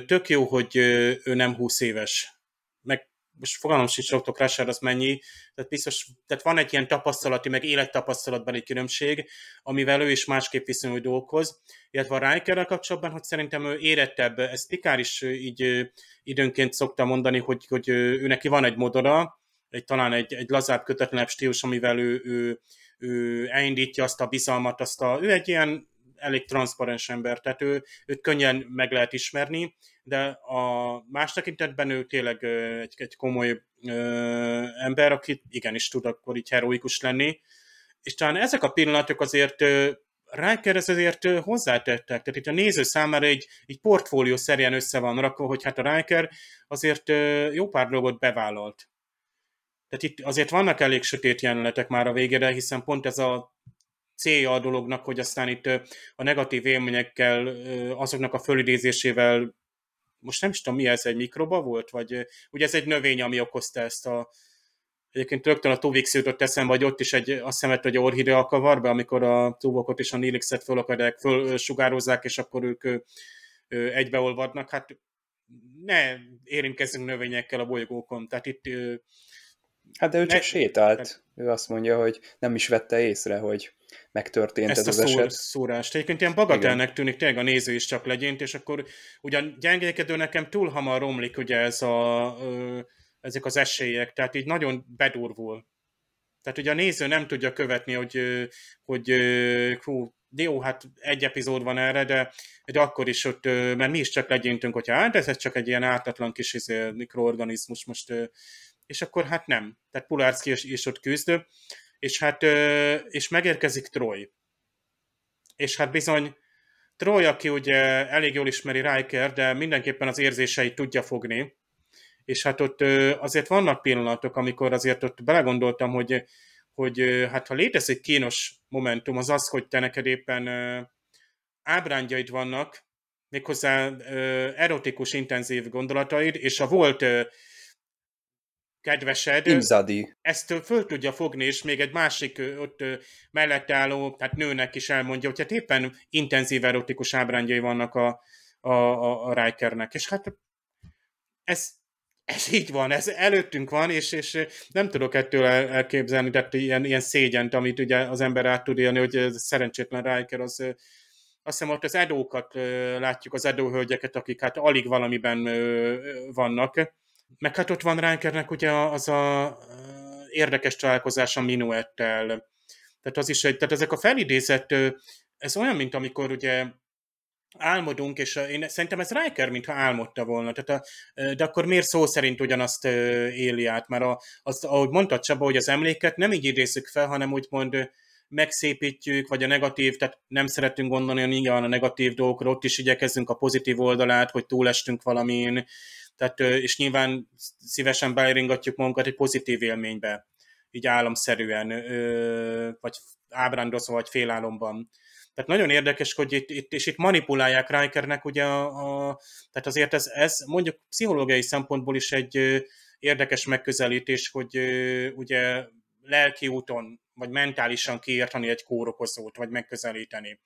tök jó, hogy ő nem 20 éves. Meg most fogalmam sincs, Dr. Crusher az mennyi, tehát biztos, tehát van egy ilyen tapasztalati, meg élettapasztalatban egy különbség, amivel ő is másképp viszonyul dolgokhoz, illetve a Rikerrel kapcsolatban, hogy szerintem ő érettebb, ezt Pikár is így időnként szokta mondani, hogy, hogy ő neki van egy modora, egy, talán egy, egy lazább, kötetlenebb stílus, amivel ő, ő, ő elindítja azt a bizalmat, azt a, ő egy ilyen elég transzparens ember, tehát ő, őt könnyen meg lehet ismerni, de a más tekintetben ő tényleg egy, egy komoly ö, ember, aki igenis tud akkor így heroikus lenni, és talán ezek a pillanatok azért Riker ez azért hozzátettek, tehát itt a néző számára egy, egy portfólió szerűen össze van rakva, hogy hát a Riker azért jó pár dolgot bevállalt. Tehát itt azért vannak elég sötét jelenetek már a végére, hiszen pont ez a célja a dolognak, hogy aztán itt a negatív élményekkel, azoknak a fölidézésével, most nem is tudom, mi ez, egy mikroba volt? Vagy ugye ez egy növény, ami okozta ezt a Egyébként rögtön a Tuvix jutott eszembe, vagy ott is egy, azt hiszem, hogy orhidea kavar be, amikor a tubokot és a Nilixet föl akarják, fölsugározzák, és akkor ők egybeolvadnak. Hát ne érintkezzünk növényekkel a bolygókon. Tehát itt Hát de ő csak ne, sétált. Ő azt mondja, hogy nem is vette észre, hogy megtörtént ezt ez a az szór, eset. szórást. Egyébként ilyen bagatelnek tűnik, tényleg a néző is csak legyint, és akkor ugyan gyengélkedő nekem túl hamar romlik ugye ez a, ezek az esélyek, tehát így nagyon bedurvul. Tehát ugye a néző nem tudja követni, hogy, hogy hú, jó, hát egy epizód van erre, de, de akkor is ott, mert mi is csak legyintünk, hogyha hát ez csak egy ilyen ártatlan kis izé, mikroorganizmus, most és akkor hát nem. Tehát Pulárszki is, is ott küzd, és hát és megérkezik Troy. És hát bizony Troy, aki ugye elég jól ismeri Riker, de mindenképpen az érzéseit tudja fogni, és hát ott azért vannak pillanatok, amikor azért ott belegondoltam, hogy, hogy hát ha létezik kínos momentum, az az, hogy te neked éppen ábrándjaid vannak, méghozzá erotikus, intenzív gondolataid, és a volt kedvesed Imzadi. ezt föl tudja fogni, és még egy másik ott mellett álló, tehát nőnek is elmondja, hogy hát éppen intenzív erotikus ábrándjai vannak a, a, a, a Rikernek. És hát ez, ez így van, ez előttünk van, és, és nem tudok ettől elképzelni, tehát ilyen, ilyen szégyent, amit ugye az ember át tud élni, hogy ez szerencsétlen Riker, az azt hiszem ott az edókat látjuk, az edóhölgyeket, akik hát alig valamiben vannak, meg hát ott van Ránkernek ugye az a érdekes találkozás a Minuettel. Tehát az is egy, tehát ezek a felidézett, ez olyan, mint amikor ugye álmodunk, és én szerintem ez Riker, mintha álmodta volna, tehát a, de akkor miért szó szerint ugyanazt éli át? Mert a, az, ahogy mondtad Csaba, hogy az emléket nem így idézzük fel, hanem úgymond megszépítjük, vagy a negatív, tehát nem szeretünk gondolni igen a negatív dolgokra, ott is igyekezzünk a pozitív oldalát, hogy túlestünk valamin, tehát, és nyilván szívesen beleringatjuk magunkat egy pozitív élménybe, így álomszerűen, vagy ábrándozva, vagy félálomban. Tehát nagyon érdekes, hogy itt, itt és itt manipulálják Rikernek, ugye a, a, tehát azért ez, ez mondjuk pszichológiai szempontból is egy érdekes megközelítés, hogy ugye lelki úton, vagy mentálisan kiértani egy kórokozót, vagy megközelíteni.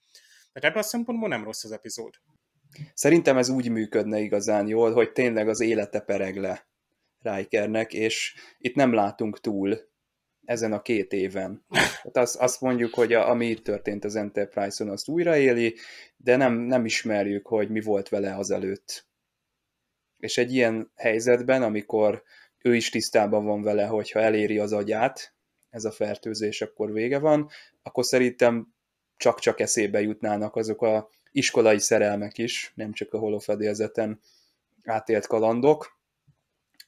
Tehát ebben a szempontból nem rossz az epizód. Szerintem ez úgy működne igazán jól, hogy tényleg az élete pereg le Rikernek, és itt nem látunk túl ezen a két éven. Tehát azt, azt mondjuk, hogy a, ami itt történt az Enterprise-on, azt újraéli, de nem, nem ismerjük, hogy mi volt vele azelőtt. És egy ilyen helyzetben, amikor ő is tisztában van vele, hogyha eléri az agyát, ez a fertőzés, akkor vége van, akkor szerintem csak-csak eszébe jutnának azok a iskolai szerelmek is, nem csak a holofedélzeten átélt kalandok,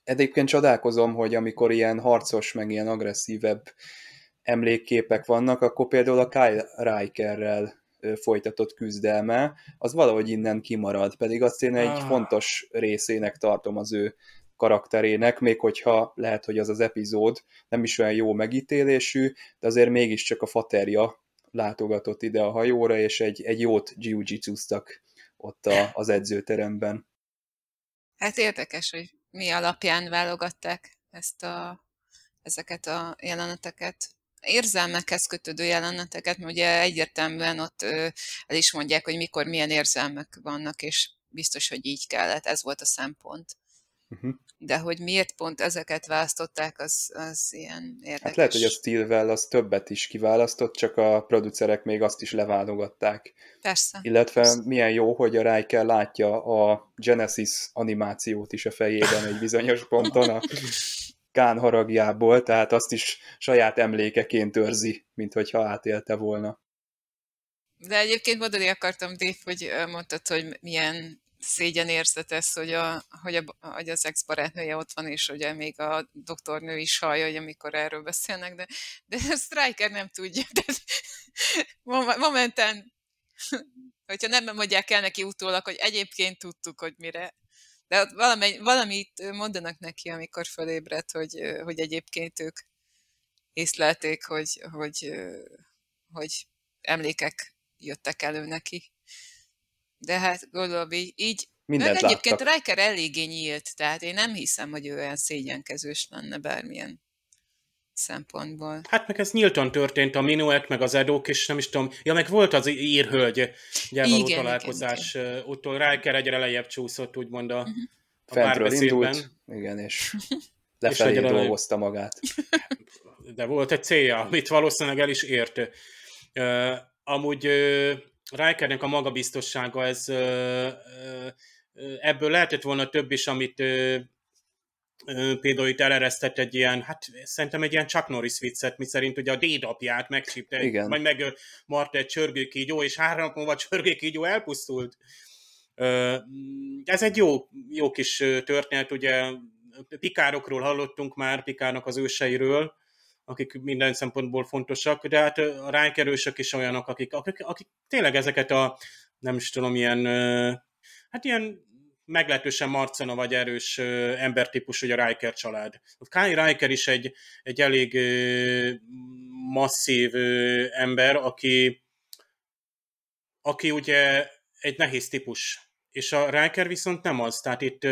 Egyébként csodálkozom, hogy amikor ilyen harcos, meg ilyen agresszívebb emlékképek vannak, akkor például a Kyle Rikerrel folytatott küzdelme, az valahogy innen kimarad, pedig azt én egy ah. fontos részének tartom az ő karakterének, még hogyha lehet, hogy az az epizód nem is olyan jó megítélésű, de azért mégiscsak a faterja látogatott ide a hajóra, és egy, egy jót jiu ott a, az edzőteremben. Hát érdekes, hogy mi alapján válogatták ezt a, ezeket a jeleneteket. Érzelmekhez kötődő jeleneteket, mert ugye egyértelműen ott el is mondják, hogy mikor milyen érzelmek vannak, és biztos, hogy így kellett, ez volt a szempont. Uh-huh. De hogy miért pont ezeket választották, az, az ilyen érdekes. Hát lehet, hogy a Stilwell az többet is kiválasztott, csak a producerek még azt is leválogatták. Persze. Illetve Persze. milyen jó, hogy a Riker látja a Genesis animációt is a fejében egy bizonyos ponton a Kán haragjából, tehát azt is saját emlékeként őrzi, mint hogyha átélte volna. De egyébként mondani akartam, Dave, hogy mondtad, hogy milyen szégyenérzet ez, hogy, a, hogy, a, hogy az ex-barátnője ott van, és ugye még a doktornő is hallja, hogy amikor erről beszélnek, de, de a Striker nem tudja. De momentán, hogyha nem mondják el neki utólag, hogy egyébként tudtuk, hogy mire. De valami, valamit mondanak neki, amikor fölébred, hogy, hogy egyébként ők észlelték, hogy, hogy, hogy emlékek jöttek elő neki. De hát gondolom így, így Mindent meg egyébként láttak. Riker eléggé nyílt, tehát én nem hiszem, hogy ő olyan szégyenkezős lenne bármilyen szempontból. Hát meg ez nyíltan történt, a Minuet, meg az Edók, és nem is tudom, ja, meg volt az írhölgy gyervaló igen, találkozás, igen, igen. Riker egyre lejjebb csúszott, úgymond a, uh-huh. a Fentről indult, igen, és lefelé és dolgozta magát. De volt egy célja, amit valószínűleg el is ért. Uh, amúgy uh, Rikernek a magabiztossága, ez ebből lehetett volna több is, amit például itt eleresztett egy ilyen, hát szerintem egy ilyen Chuck Norris viccet, mi szerint ugye a dédapját megcsípte, Igen. majd meg Marta egy csörgőkígyó, és három múlva a csörgőkígyó elpusztult. Ez egy jó, jó kis történet, ugye Pikárokról hallottunk már, Pikárnak az őseiről, akik minden szempontból fontosak, de hát a rájkerősök is olyanok, akik, akik, akik tényleg ezeket a, nem is tudom, ilyen, hát ilyen meglehetősen marcona vagy erős embertípus, hogy a Riker család. Kai Riker is egy, egy elég masszív ember, aki, aki ugye egy nehéz típus. És a Riker viszont nem az. Tehát itt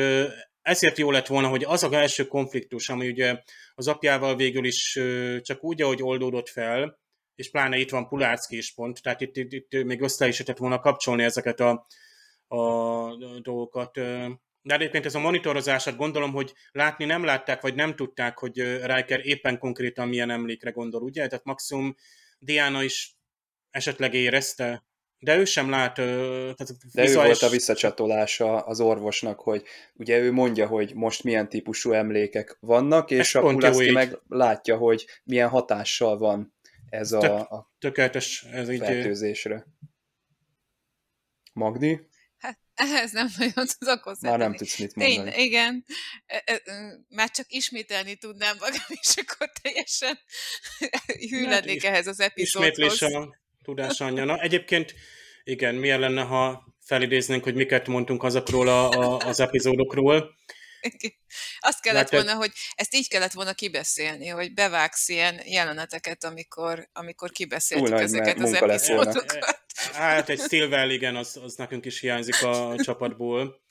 ezért jó lett volna, hogy az a első konfliktus, ami ugye az apjával végül is csak úgy, ahogy oldódott fel, és pláne itt van Pulácki is pont, tehát itt, itt, itt még össze is lehetett volna kapcsolni ezeket a, a dolgokat. De egyébként ez a monitorozását gondolom, hogy látni nem látták, vagy nem tudták, hogy Riker éppen konkrétan milyen emlékre gondol, ugye? Tehát maximum Diana is esetleg érezte, de ő sem lát... Tehát De ő volt a visszacsatolása az orvosnak, hogy ugye ő mondja, hogy most milyen típusú emlékek vannak, és ez a Pulaszki meg látja, hogy milyen hatással van ez Tök, a, a tökéletes, ez fertőzésre. Magdi? Ehhez nem nagyon tudok hozzátenni. Már nem tudsz mit mondani. Én, igen, már csak ismételni tudnám magam, és akkor teljesen Hát is- ehhez az epizódhoz. Ismétlés a tudás anyja. Na, egyébként igen, milyen lenne, ha felidéznénk, hogy miket mondtunk azokról a, a, az epizódokról. Azt kellett Mert- volna, hogy ezt így kellett volna kibeszélni, hogy bevágsz ilyen jeleneteket, amikor, amikor kibeszéltük Túl ezeket az epizódokat. Hát egy Stilwell, igen, az, az nekünk is hiányzik a csapatból.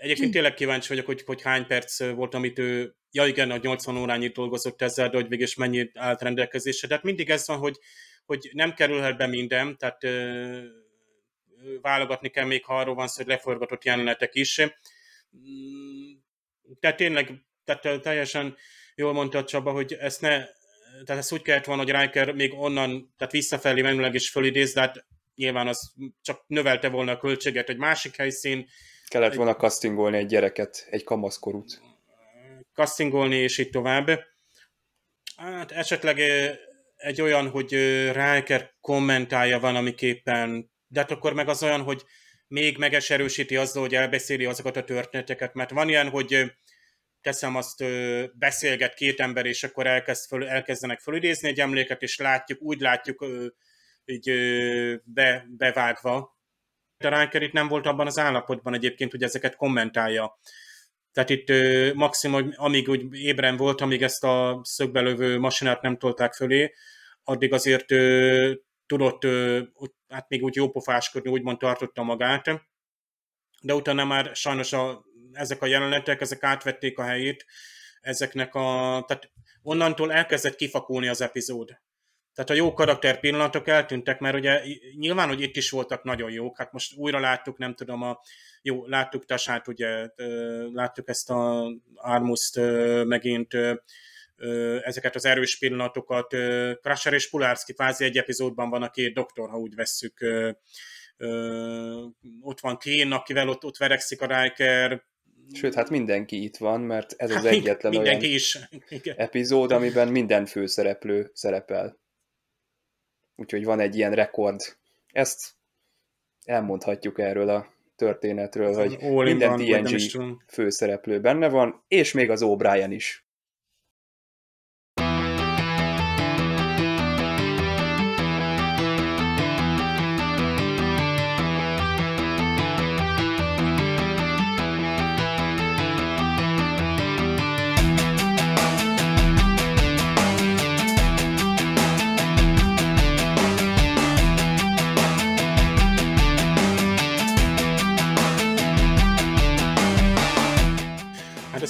Egyébként tényleg kíváncsi vagyok, hogy, hogy hány perc volt, amit ő, ja igen, a 80 órányit dolgozott ezzel, de hogy végig is mennyi állt rendelkezésre. Tehát mindig ez van, hogy, hogy nem kerülhet be minden, tehát válogatni kell még, ha arról van szó, hogy leforgatott jelenetek is. Mm, Tehát tényleg, tehát teljesen jól mondta Csaba, hogy ezt ne, tehát ezt úgy kellett volna, hogy Riker még onnan, tehát visszafelé menőleg is fölidéz, de hát nyilván az csak növelte volna a költséget egy másik helyszín, Kellett volna castingolni egy gyereket, egy kamaszkorút. castingolni, és így tovább. Hát esetleg egy olyan, hogy Riker kommentálja valamiképpen, de hát akkor meg az olyan, hogy még megeserősíti azzal, hogy elbeszéli azokat a történeteket, mert van ilyen, hogy teszem azt, beszélget két ember, és akkor elkezd föl, elkezdenek fölidézni egy emléket, és látjuk, úgy látjuk így be, bevágva. De Riker itt nem volt abban az állapotban egyébként, hogy ezeket kommentálja. Tehát itt maximum, amíg úgy ébren volt, amíg ezt a szögbelövő masinát nem tolták fölé, addig azért ö, tudott, úgy- hát még úgy jópofáskodni, úgymond tartotta magát. De utána már sajnos a, ezek a jelenetek, ezek átvették a helyét, ezeknek a, tehát onnantól elkezdett kifakulni az epizód. Tehát a jó karakter pillanatok eltűntek, mert ugye nyilván, hogy itt is voltak nagyon jók, hát most újra láttuk, nem tudom, a, jó, láttuk Tasát, ugye, láttuk ezt a Armuszt megint, ezeket az erős pillanatokat. Crusher és Pulárszki kvázi egy epizódban van a két doktor, ha úgy vesszük. Ott van Kén, akivel ott, ott verekszik a Riker. Sőt, hát mindenki itt van, mert ez az Hát egyetlen mindenki olyan is. Igen. epizód, amiben minden főszereplő szerepel. Úgyhogy van egy ilyen rekord. Ezt elmondhatjuk erről a történetről, hogy minden TNG tudom. főszereplő benne van, és még az O'Brien is.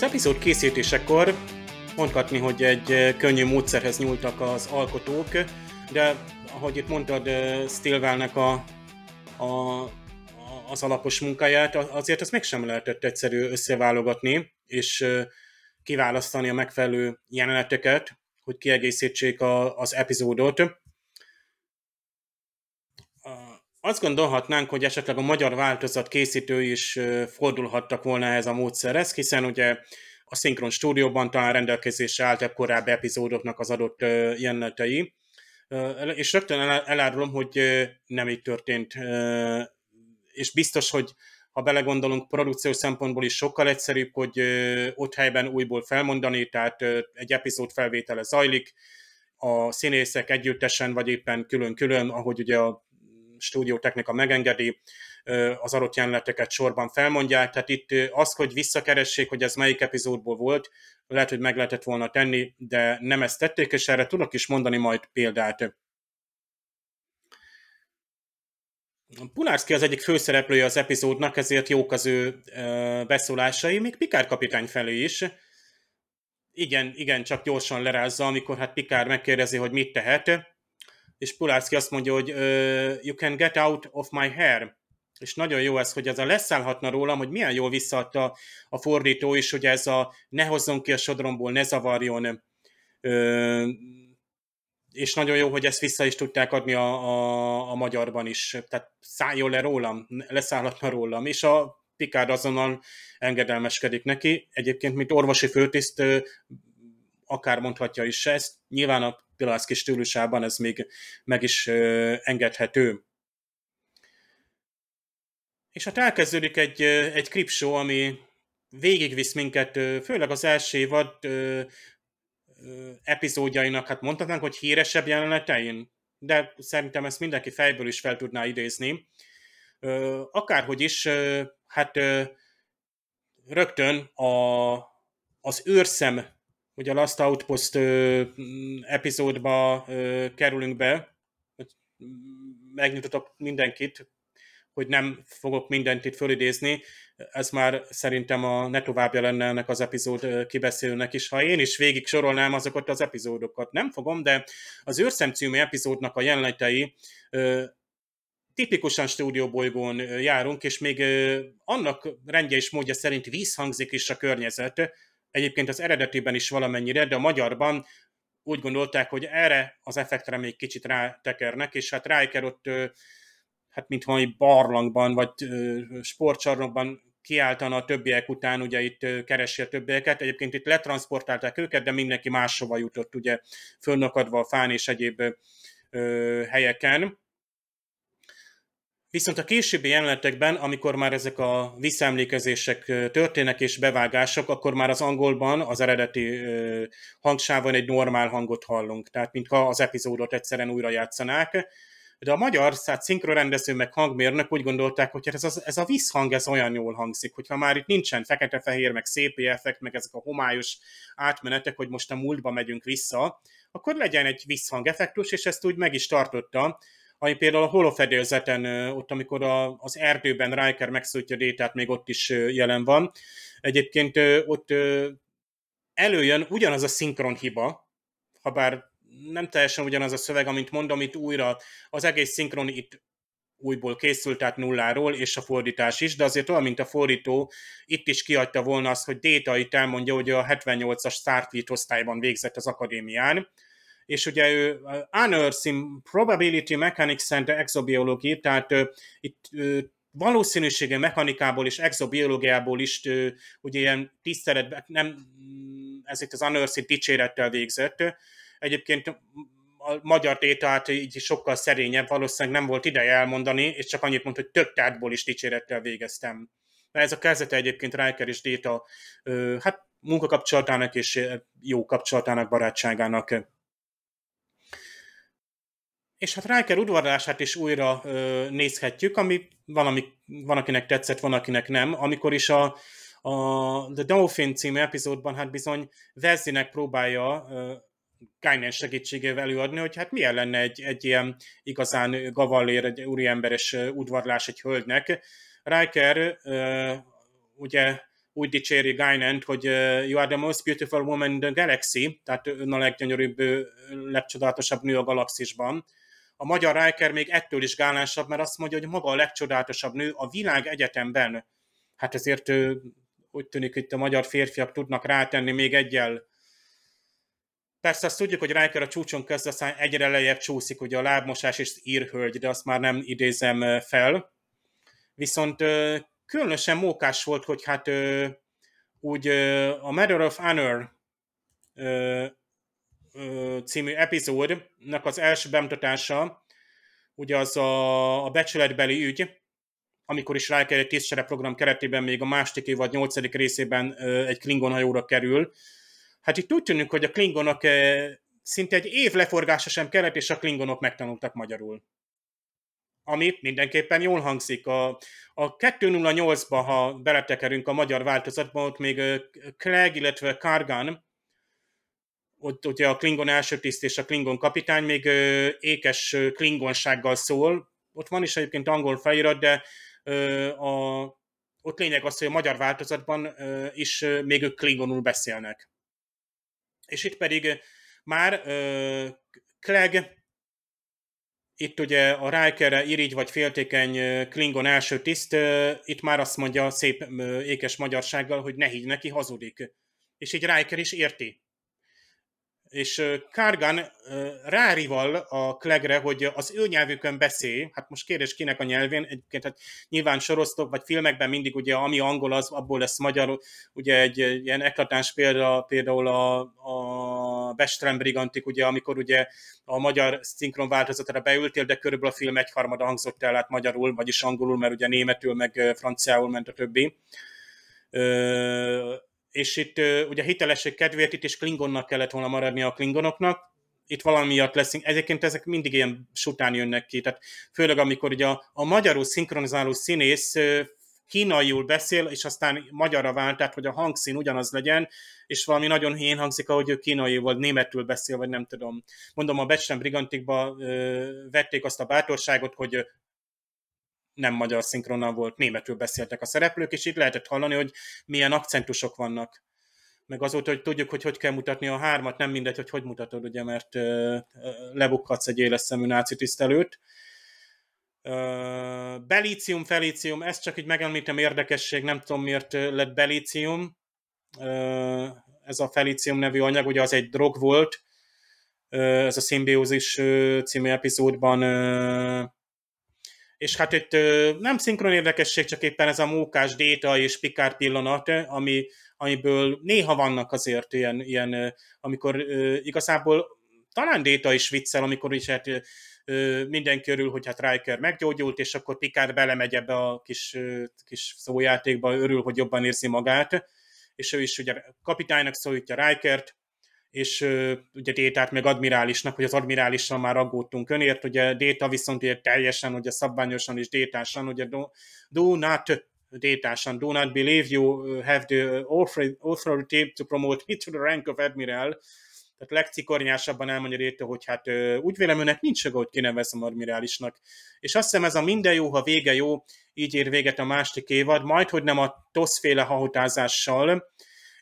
Az epizód készítésekor mondhatni, hogy egy könnyű módszerhez nyúltak az alkotók, de ahogy itt mondtad, Stilwellnek a, a, az alapos munkáját, azért azt mégsem lehetett egyszerű összeválogatni, és kiválasztani a megfelelő jeleneteket, hogy kiegészítsék a, az epizódot. Azt gondolhatnánk, hogy esetleg a magyar változat készítői is fordulhattak volna ehhez a módszerhez, hiszen ugye a Szinkron stúdióban talán rendelkezésre álltak korábbi epizódoknak az adott jelenetei, és rögtön el- elárulom, hogy nem így történt, és biztos, hogy ha belegondolunk, produkciós szempontból is sokkal egyszerűbb, hogy ott helyben újból felmondani, tehát egy epizód felvétele zajlik, a színészek együttesen, vagy éppen külön-külön, ahogy ugye a stúdiótechnika megengedi, az adott jeleneteket sorban felmondják, tehát itt az, hogy visszakeressék, hogy ez melyik epizódból volt, lehet, hogy meg lehetett volna tenni, de nem ezt tették, és erre tudok is mondani majd példát. Pulárszki az egyik főszereplője az epizódnak, ezért jók az ő beszólásai, még Pikár kapitány felé is. Igen, igen, csak gyorsan lerázza, amikor hát Pikár megkérdezi, hogy mit tehet, és Pulárszki azt mondja, hogy you can get out of my hair. És nagyon jó ez, hogy ez a leszállhatna rólam, hogy milyen jól visszaadta a fordító is, hogy ez a ne hozzon ki a sodromból, ne zavarjon. Ö, és nagyon jó, hogy ezt vissza is tudták adni a, a, a magyarban is. Tehát szálljon le rólam, leszállhatna rólam. És a Picard azonnal engedelmeskedik neki. Egyébként, mint orvosi főtiszt, akár mondhatja is ezt. Nyilván a Pilarszki stílusában ez még meg is engedhető. És hát elkezdődik egy, egy show, ami végigvisz minket, főleg az első évad epizódjainak, hát mondhatnánk, hogy híresebb jelenetein, de szerintem ezt mindenki fejből is fel tudná idézni. Akárhogy is, hát rögtön a, az őrszem, ugye a Last Outpost epizódba kerülünk be, megnyugtatok mindenkit, hogy nem fogok mindent itt fölidézni, ez már szerintem a ne továbbja lenne ennek az epizód kibeszélőnek is. Ha én is végig sorolnám azokat az epizódokat, nem fogom, de az őrszem című epizódnak a jelenetei tipikusan stúdióbolygón járunk, és még annak rendje és módja szerint vízhangzik is a környezet. Egyébként az eredetiben is valamennyire, de a magyarban úgy gondolták, hogy erre az effektre még kicsit rátekernek, és hát Riker ott hát mint valami barlangban, vagy sportcsarnokban kiáltana a többiek után, ugye itt keresi a többieket. Egyébként itt letransportálták őket, de mindenki máshova jutott, ugye fönnakadva a fán és egyéb helyeken. Viszont a későbbi jelenetekben, amikor már ezek a visszaemlékezések történnek és bevágások, akkor már az angolban, az eredeti hangsávon egy normál hangot hallunk. Tehát, mintha az epizódot egyszerűen újra játszanák de a magyar hát szinkronrendező meg hangmérnök úgy gondolták, hogy ez, a, ez a visszhang ez olyan jól hangzik, hogyha már itt nincsen fekete-fehér, meg szép effekt, meg ezek a homályos átmenetek, hogy most a múltba megyünk vissza, akkor legyen egy visszhangeffektus, és ezt úgy meg is tartotta, ami például a holofedélzeten, ott amikor a, az erdőben Riker megszólítja Détát, még ott is jelen van. Egyébként ott előjön ugyanaz a szinkron hiba, ha bár nem teljesen ugyanaz a szöveg, amit mondom, itt újra az egész szinkron itt újból készült, tehát nulláról, és a fordítás is, de azért olyan, mint a fordító, itt is kiadta volna azt, hogy Déta itt elmondja, hogy a 78-as Starfleet osztályban végzett az akadémián, és ugye ő Unearthing Probability Mechanics and Exobiology, tehát itt valószínűsége mechanikából és exobiológiából is uh, ugye ilyen tisztelet, nem ezért az Unearthing dicsérettel végzett, Egyébként a magyar tétát így sokkal szerényebb, valószínűleg nem volt ideje elmondani, és csak annyit mondta, hogy több tárgyból is dicsérettel végeztem. De ez a kezdete egyébként Riker és Déta hát munkakapcsolatának és jó kapcsolatának, barátságának. És hát Riker udvarlását is újra ö, nézhetjük, ami van, ami, van, akinek tetszett, van, akinek nem. Amikor is a, a The Dolphin című epizódban hát bizony Vezzinek próbálja ö, Guinan segítségével előadni, hogy hát milyen lenne egy, egy ilyen igazán gavallér, egy úriemberes udvarlás egy hölgynek. Riker uh, ugye úgy dicséri Guinan, hogy uh, you are the most beautiful woman in the galaxy, tehát ön a leggyönyörűbb, legcsodálatosabb nő a galaxisban. A magyar Riker még ettől is gálánsabb, mert azt mondja, hogy maga a legcsodálatosabb nő a világ egyetemben. Hát ezért uh, úgy tűnik, hogy a magyar férfiak tudnak rátenni még egyel Persze azt tudjuk, hogy Riker a csúcson kezd, aztán egyre lejjebb csúszik, ugye a lábmosás és írhölgy, de azt már nem idézem fel. Viszont különösen mókás volt, hogy hát úgy a Matter of Honor című epizódnak az első bemutatása, ugye az a, a becsületbeli ügy, amikor is Riker egy tisztsere program keretében még a második évad nyolcadik részében egy Klingon hajóra kerül, Hát itt úgy tűnik, hogy a klingonok szinte egy év leforgása sem kellett, és a klingonok megtanultak magyarul. Ami mindenképpen jól hangzik. A, a 208-ba, ha beletekerünk a magyar változatba, ott még Clegg, illetve Kargan, ott ugye a Klingon első tiszt és a Klingon kapitány még ékes klingonsággal szól. Ott van is egyébként angol felirat, de a, ott lényeg az, hogy a magyar változatban is még ők klingonul beszélnek és itt pedig már uh, Clegg, itt ugye a Rikerre irigy vagy féltékeny Klingon első tiszt, uh, itt már azt mondja szép uh, ékes magyarsággal, hogy ne higgy neki, hazudik. És így Riker is érti. És Kargan rárival a Klegre, hogy az ő nyelvükön beszél, hát most kérdés kinek a nyelvén, egyébként hát nyilván sorosztok, vagy filmekben mindig ugye ami angol, az abból lesz magyar, ugye egy ilyen eklatáns példa, például a, a Bestrem Brigantik, ugye, amikor ugye a magyar szinkron változatára beültél, de körülbelül a film egyharmada hangzott el át magyarul, vagyis angolul, mert ugye németül, meg franciául ment a többi. És itt ugye hitelesség kedvéért itt is Klingonnak kellett volna maradni a Klingonoknak, itt valami miatt leszünk. Egyébként ezek mindig ilyen sután jönnek ki, tehát főleg amikor ugye a, a magyarul szinkronizáló színész kínaiul beszél, és aztán magyarra vált, tehát hogy a hangszín ugyanaz legyen, és valami nagyon hén hangzik, ahogy ő kínai vagy németül beszél, vagy nem tudom. Mondom, a Becsen Brigantikba vették azt a bátorságot, hogy nem magyar szinkronnal volt, németül beszéltek a szereplők, és itt lehetett hallani, hogy milyen akcentusok vannak. Meg azóta, hogy tudjuk, hogy hogy kell mutatni a hármat, nem mindegy, hogy hogy mutatod, ugye, mert ö, lebukkadsz egy éles szemű náci tisztelőt. Uh, belícium, felícium, ezt csak így megemlítem érdekesség, nem tudom miért lett belícium. Ez a felícium nevű anyag, ugye az egy drog volt, ez a szimbiózis című epizódban és hát itt nem szinkron érdekesség, csak éppen ez a mókás déta és pikár pillanat, ami, amiből néha vannak azért ilyen, ilyen amikor igazából talán déta is viccel, amikor is hát minden körül, hogy hát Riker meggyógyult, és akkor Picard belemegy ebbe a kis, kis szójátékba, örül, hogy jobban érzi magát, és ő is ugye kapitánynak szólítja Rikert, és ugye Détát meg admirálisnak, hogy az admirálissal már aggódtunk önért, ugye Déta viszont ugye teljesen, ugye szabványosan és détásan, ugye do, do not détásan, do not believe you have the authority to promote me to the rank of admiral, tehát legcikornyásabban elmondja Réta, hogy hát úgy vélem önnek nincs joga, hogy kinevezem admirálisnak. És azt hiszem ez a minden jó, ha vége jó, így ér véget a második évad, majd hogy nem a toszféle hahotázással,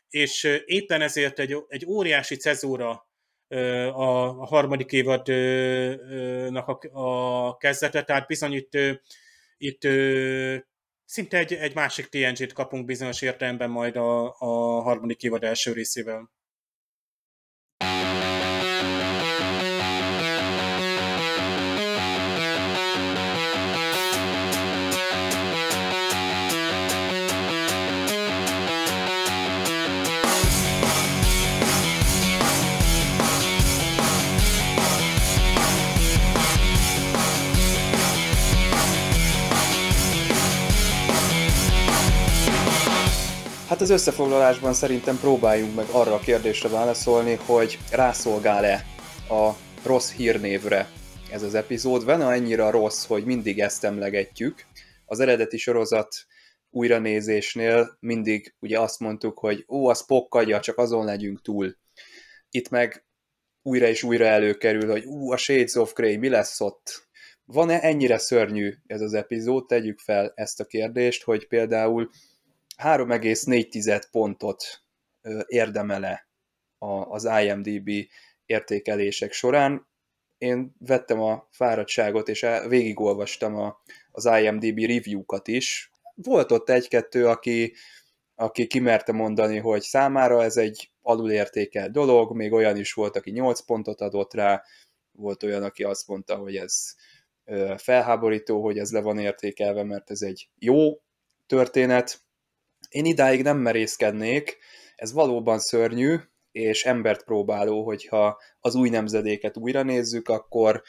és éppen ezért egy, egy óriási cezúra a, a harmadik évadnak a, a kezdete, tehát bizony itt, itt szinte egy, egy másik TNG-t kapunk bizonyos értelemben majd a, a harmadik évad első részével. Hát az összefoglalásban szerintem próbáljunk meg arra a kérdésre válaszolni, hogy rászolgál-e a rossz hírnévre ez az epizód. Van annyira rossz, hogy mindig ezt emlegetjük. Az eredeti sorozat újranézésnél mindig ugye azt mondtuk, hogy ó, az pokkadja, csak azon legyünk túl. Itt meg újra és újra előkerül, hogy ú, a Shades of Grey, mi lesz ott? Van-e ennyire szörnyű ez az epizód? Tegyük fel ezt a kérdést, hogy például 3,4 pontot érdemele az IMDB értékelések során. Én vettem a fáradtságot, és végigolvastam az IMDB review-kat is. Volt ott egy-kettő, aki, aki kimerte mondani, hogy számára ez egy alulértékelt dolog, még olyan is volt, aki 8 pontot adott rá, volt olyan, aki azt mondta, hogy ez felháborító, hogy ez le van értékelve, mert ez egy jó történet, én idáig nem merészkednék, ez valóban szörnyű, és embert próbáló, hogyha az új nemzedéket újra nézzük, akkor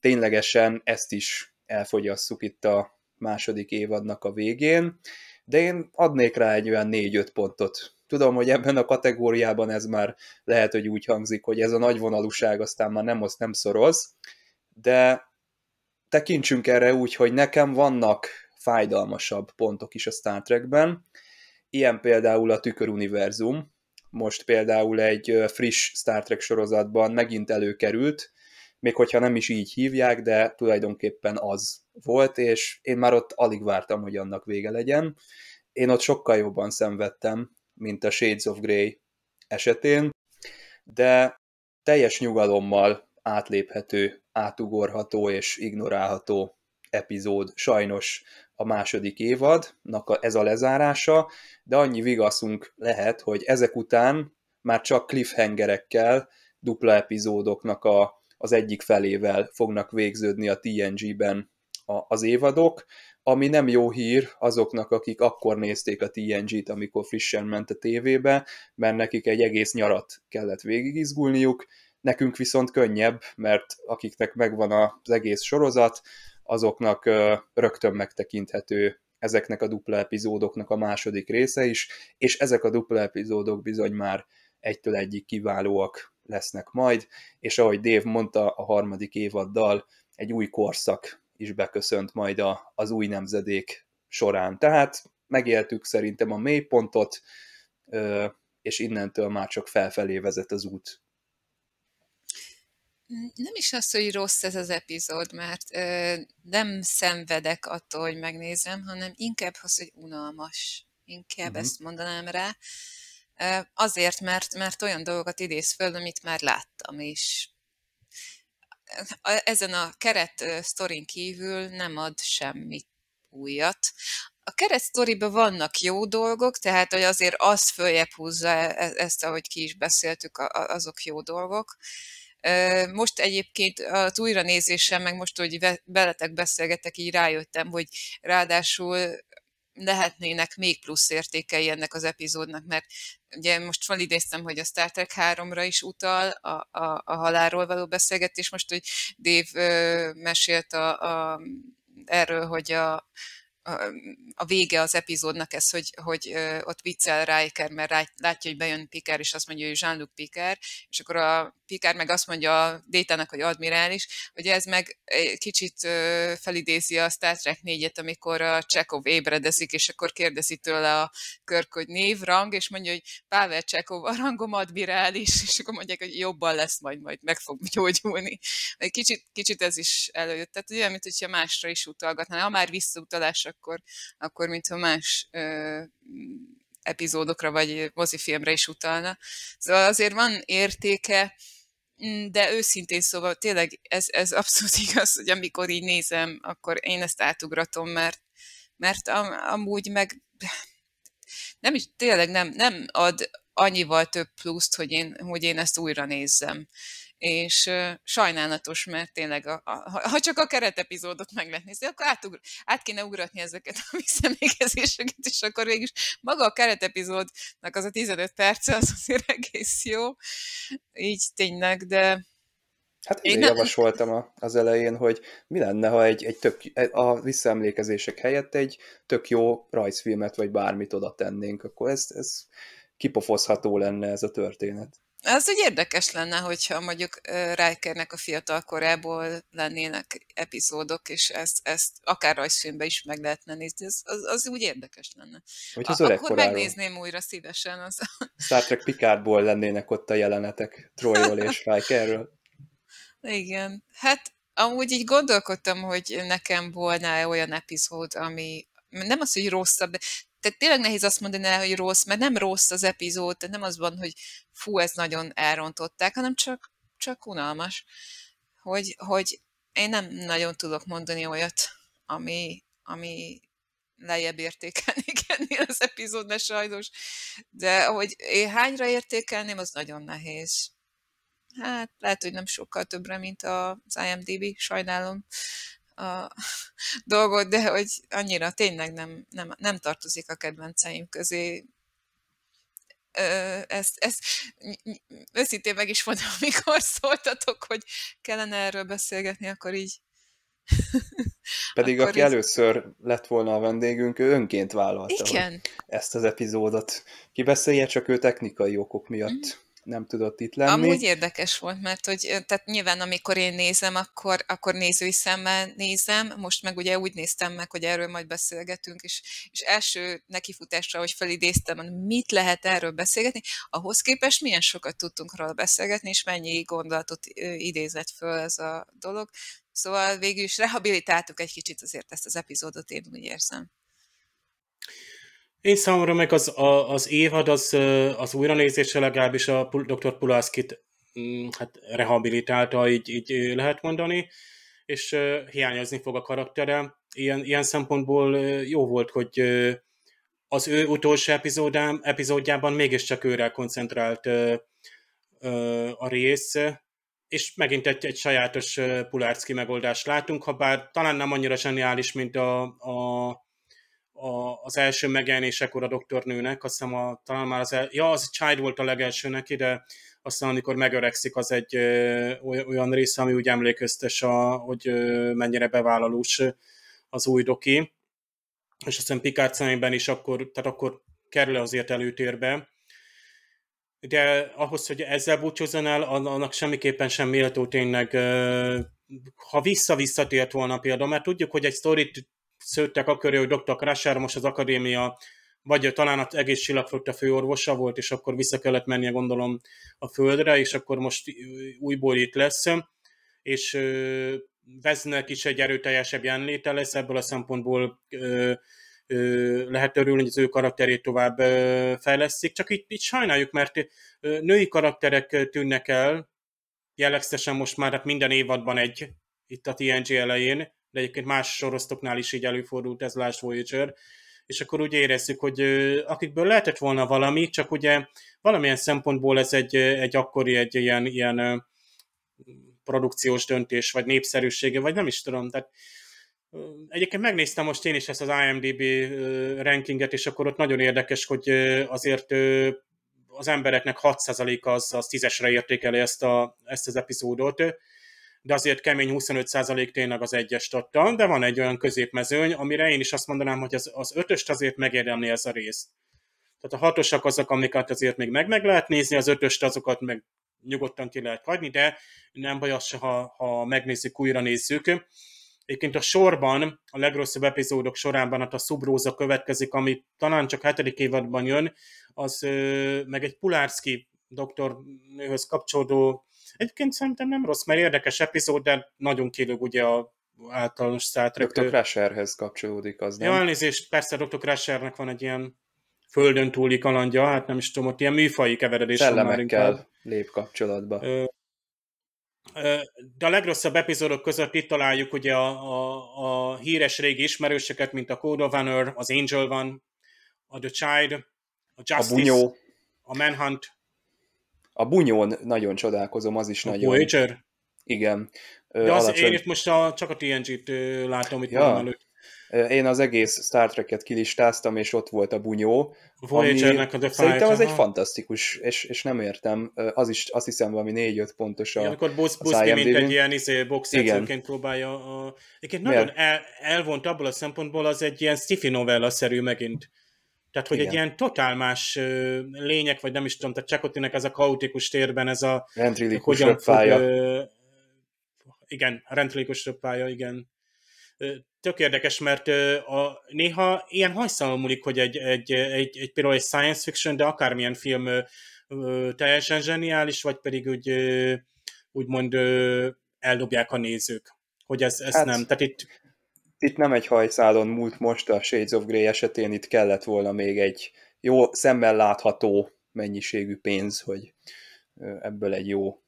ténylegesen ezt is elfogyasszuk itt a második évadnak a végén, de én adnék rá egy olyan 4-5 pontot. Tudom, hogy ebben a kategóriában ez már lehet, hogy úgy hangzik, hogy ez a nagyvonalúság aztán már nem osz, nem szoroz, de tekintsünk erre úgy, hogy nekem vannak fájdalmasabb pontok is a Star Trekben, Ilyen például a Tüköruniverzum, most például egy friss Star Trek sorozatban megint előkerült, még hogyha nem is így hívják, de tulajdonképpen az volt, és én már ott alig vártam, hogy annak vége legyen. Én ott sokkal jobban szenvedtem, mint a Shades of Grey esetén, de teljes nyugalommal átléphető, átugorható és ignorálható epizód sajnos a második évadnak ez a lezárása, de annyi vigaszunk lehet, hogy ezek után már csak cliffhangerekkel, dupla epizódoknak a, az egyik felével fognak végződni a TNG-ben a, az évadok, ami nem jó hír azoknak, akik akkor nézték a TNG-t, amikor frissen ment a tévébe, mert nekik egy egész nyarat kellett végigizgulniuk, nekünk viszont könnyebb, mert akiknek megvan az egész sorozat, azoknak rögtön megtekinthető ezeknek a dupla epizódoknak a második része is, és ezek a dupla epizódok bizony már egytől egyik kiválóak lesznek majd, és ahogy Dave mondta, a harmadik évaddal egy új korszak is beköszönt majd a, az új nemzedék során. Tehát megéltük szerintem a mélypontot, és innentől már csak felfelé vezet az út. Nem is az, hogy rossz ez az epizód, mert ö, nem szenvedek attól, hogy megnézem, hanem inkább az, hogy unalmas. Inkább uh-huh. ezt mondanám rá. Ö, azért, mert, mert olyan dolgokat idéz föl, amit már láttam, és ezen a keret sztorin kívül nem ad semmit újat. A keret sztoriban vannak jó dolgok, tehát hogy azért az följebb húzza e, e, ezt, ahogy ki is beszéltük, azok jó dolgok. Most egyébként az újranézésen, meg most, hogy veletek beszélgetek, így rájöttem, hogy ráadásul lehetnének még plusz értékei ennek az epizódnak, mert ugye most felidéztem, hogy a Star Trek 3-ra is utal a, a, a halálról való beszélgetés, most, hogy Dave ö, mesélt a, a, erről, hogy a, a vége az epizódnak ez, hogy, hogy ott viccel Riker, mert látja, hogy bejön Picard, és azt mondja, hogy Jean-Luc Picard, és akkor a Picard meg azt mondja a Détának, hogy admirális, hogy ez meg kicsit felidézi a Star Trek 4-et, amikor a Csekov ébredezik, és akkor kérdezi tőle a Körk, hogy név, rang, és mondja, hogy Pavel Csekov, a rangom admirális, és akkor mondják, hogy jobban lesz majd, majd meg fog gyógyulni. Kicsit, kicsit ez is előjött. Tehát olyan, mint hogyha másra is utalgatná. Ha már visszautalás, akkor, akkor mintha más ö, epizódokra vagy mozifilmre is utalna. Szóval azért van értéke, mm, de őszintén szóval tényleg ez, ez abszolút igaz, hogy amikor így nézem, akkor én ezt átugratom, mert, mert am, amúgy meg nem is, tényleg nem, nem ad annyival több pluszt, hogy én, hogy én ezt újra nézzem és sajnálatos, mert tényleg, a, a, ha csak a keretepizódot meg lehet nézni, akkor átugr, át kéne ugratni ezeket a visszaemlékezéseket, és akkor végül maga a keretepizódnak az a 15 perce az azért egész jó, így tényleg, de Hát én nem... javasoltam az elején, hogy mi lenne, ha egy, egy tök, a visszaemlékezések helyett egy tök jó rajzfilmet, vagy bármit oda tennénk, akkor ez, ez kipofozható lenne ez a történet. Az úgy érdekes lenne, hogyha mondjuk Rikernek a fiatal korából lennének epizódok, és ezt, ezt akár rajzfilmbe is meg lehetne nézni, az, az, az úgy érdekes lenne. Hogy az Akkor koráról. megnézném újra szívesen. Az... Star Trek Picardból lennének ott a jelenetek, Troyról és Rikerről. Igen, hát amúgy így gondolkodtam, hogy nekem volna olyan epizód, ami nem az, hogy rosszabb, tehát tényleg nehéz azt mondani, hogy rossz, mert nem rossz az epizód, tehát nem az van, hogy fú, ezt nagyon elrontották, hanem csak, csak unalmas. Hogy, hogy én nem nagyon tudok mondani olyat, ami, ami lejjebb értékelnék ennél az epizódnál sajnos, de hogy én hányra értékelném, az nagyon nehéz. Hát lehet, hogy nem sokkal többre, mint az IMDb, sajnálom a dolgot, de hogy annyira tényleg nem, nem, nem tartozik a kedvenceim közé. Ezt, ezt őszintén meg is mondom, amikor szóltatok, hogy kellene erről beszélgetni, akkor így Pedig Akkor aki ez... először lett volna a vendégünk, ő önként vállalta Igen. ezt az epizódot. Ki beszélje, csak ő technikai okok miatt mm nem tudott itt lenni. Amúgy érdekes volt, mert hogy tehát nyilván amikor én nézem, akkor, akkor nézői szemmel nézem, most meg ugye úgy néztem meg, hogy erről majd beszélgetünk, és, és első nekifutásra, hogy felidéztem, mit lehet erről beszélgetni, ahhoz képest milyen sokat tudtunk róla beszélgetni, és mennyi gondolatot idézett föl ez a dolog. Szóval végül is rehabilitáltuk egy kicsit azért ezt az epizódot, én úgy érzem. Én számomra meg az, a, az évad, az, az újranézése legalábbis a dr. Pulaszkit mm, hát rehabilitálta, így, így lehet mondani, és uh, hiányozni fog a karaktere. Ilyen, ilyen szempontból uh, jó volt, hogy uh, az ő utolsó epizódám, epizódjában mégiscsak őre koncentrált uh, uh, a rész, és megint egy, egy sajátos Pulárszki megoldást látunk, ha bár talán nem annyira zseniális, mint a, a, a, az első megjelenésekor a doktornőnek, azt hiszem a, talán már az, el, ja, az Child volt a legelső neki, de aztán amikor megöregszik, az egy ö, olyan része, ami úgy emlékeztes, a, hogy ö, mennyire bevállalós az új doki, és aztán Picard szemében is akkor, tehát akkor kerül azért előtérbe, de ahhoz, hogy ezzel búcsúzzon el, annak semmiképpen sem méltó tényleg, ha vissza-visszatért volna például, mert tudjuk, hogy egy sztorit szőttek akkor, hogy Dr. Crusher most az akadémia, vagy talán az egész csillagflotta főorvosa volt, és akkor vissza kellett mennie gondolom a földre, és akkor most újból itt lesz, és Veznek is egy erőteljesebb jelenléte lesz, ebből a szempontból lehet örülni, hogy az ő karakterét tovább fejlesztik, csak itt, itt sajnáljuk, mert női karakterek tűnnek el, jellegzetesen most már hát minden évadban egy, itt a TNG elején, de egyébként más sorosztoknál is így előfordult ez Last Voyager, és akkor úgy érezzük, hogy akikből lehetett volna valami, csak ugye valamilyen szempontból ez egy, egy akkori, egy ilyen, ilyen produkciós döntés, vagy népszerűsége, vagy nem is tudom, tehát Egyébként megnéztem most én is ezt az IMDB rankinget, és akkor ott nagyon érdekes, hogy azért az embereknek 6%-a az, az tízesre értékeli ezt, a, ezt az epizódot, de azért kemény 25% tényleg az egyest adta, de van egy olyan középmezőny, amire én is azt mondanám, hogy az, az ötöst azért megérdemli ez a rész. Tehát a hatosak azok, amiket azért még meg, meg lehet nézni, az ötöst azokat meg nyugodtan ki lehet hagyni, de nem baj az ha, ha megnézzük, újra nézzük. Egyébként a sorban, a legrosszabb epizódok sorában hát a Subróza következik, ami talán csak hetedik évadban jön, az meg egy Pulárszki doktornőhöz kapcsolódó, egyébként szerintem nem rossz, mert érdekes epizód, de nagyon kilög ugye a általános Star Trek. Dr. Crusherhez kapcsolódik az, nem? Ja, elnézést, persze Dr. Crushernek van egy ilyen földön túli kalandja, hát nem is tudom, ott ilyen műfai keveredés van már inkább. lép kapcsolatba. Ö, de a legrosszabb epizódok között itt találjuk ugye a, a, a híres régi ismerőseket, mint a Code of Honor, az Angel van, a The Child, a Justice, a, bunyó. a Manhunt. A bunyón nagyon csodálkozom, az is a nagyon... Voyager? Igen. De az, alacsony... én itt most a, csak a TNG-t látom itt ja. előtt. Én az egész Star Trek-et kilistáztam, és ott volt a bunyó. Voyager-nek a The Szerintem az aha. egy fantasztikus, és, és nem értem, az is azt hiszem valami 4-5 pontos a ja, Amikor Busz, Buszki, mint egy ilyen izé, boxjegyzőként próbálja. A... Egyébként nagyon el, elvont abból a szempontból, az egy ilyen sci-fi novella-szerű megint. Tehát, hogy Igen. egy ilyen totál más lények, vagy nem is tudom, tehát Csakotinek ez a kaotikus térben, ez a... Rentrilikus röppája. igen, a rentrilikus röppája, igen tök érdekes, mert a, néha ilyen hajszalon múlik, hogy egy, egy, egy, egy, például egy science fiction, de akármilyen film teljesen zseniális, vagy pedig úgy, úgymond eldobják a nézők, hogy ez, ez hát, nem. Tehát itt... itt nem egy hajszálon múlt most a Shades of Grey esetén, itt kellett volna még egy jó, szemmel látható mennyiségű pénz, hogy ebből egy jó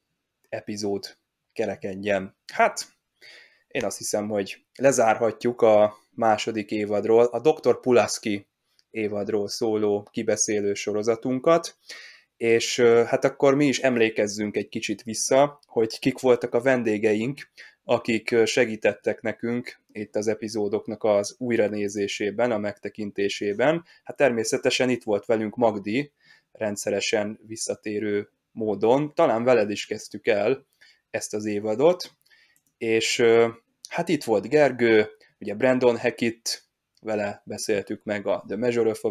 epizód kerekedjen. Hát, én azt hiszem, hogy lezárhatjuk a második évadról, a Dr. Pulaski évadról szóló kibeszélő sorozatunkat, és hát akkor mi is emlékezzünk egy kicsit vissza, hogy kik voltak a vendégeink, akik segítettek nekünk itt az epizódoknak az újranézésében, a megtekintésében. Hát természetesen itt volt velünk Magdi, rendszeresen visszatérő módon. Talán veled is kezdtük el ezt az évadot, és hát itt volt Gergő, ugye Brandon Hackett, vele beszéltük meg a The Measure of a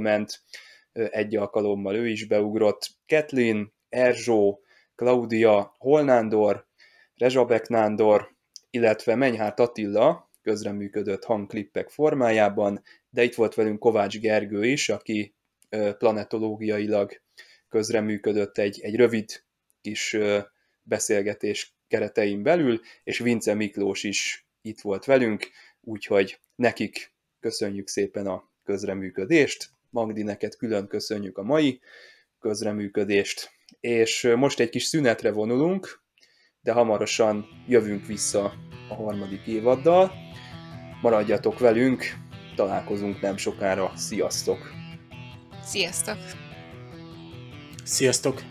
egy alkalommal ő is beugrott, Kathleen, Erzsó, Claudia, Holnándor, Rezsabek Nándor, illetve Menyhárt Attila közreműködött hangklippek formájában, de itt volt velünk Kovács Gergő is, aki planetológiailag közreműködött egy, egy rövid kis beszélgetés keretein belül, és Vince Miklós is itt volt velünk, úgyhogy nekik köszönjük szépen a közreműködést, Magdi, neked külön köszönjük a mai közreműködést, és most egy kis szünetre vonulunk, de hamarosan jövünk vissza a harmadik évaddal. Maradjatok velünk, találkozunk nem sokára, sziasztok! Sziasztok! Sziasztok!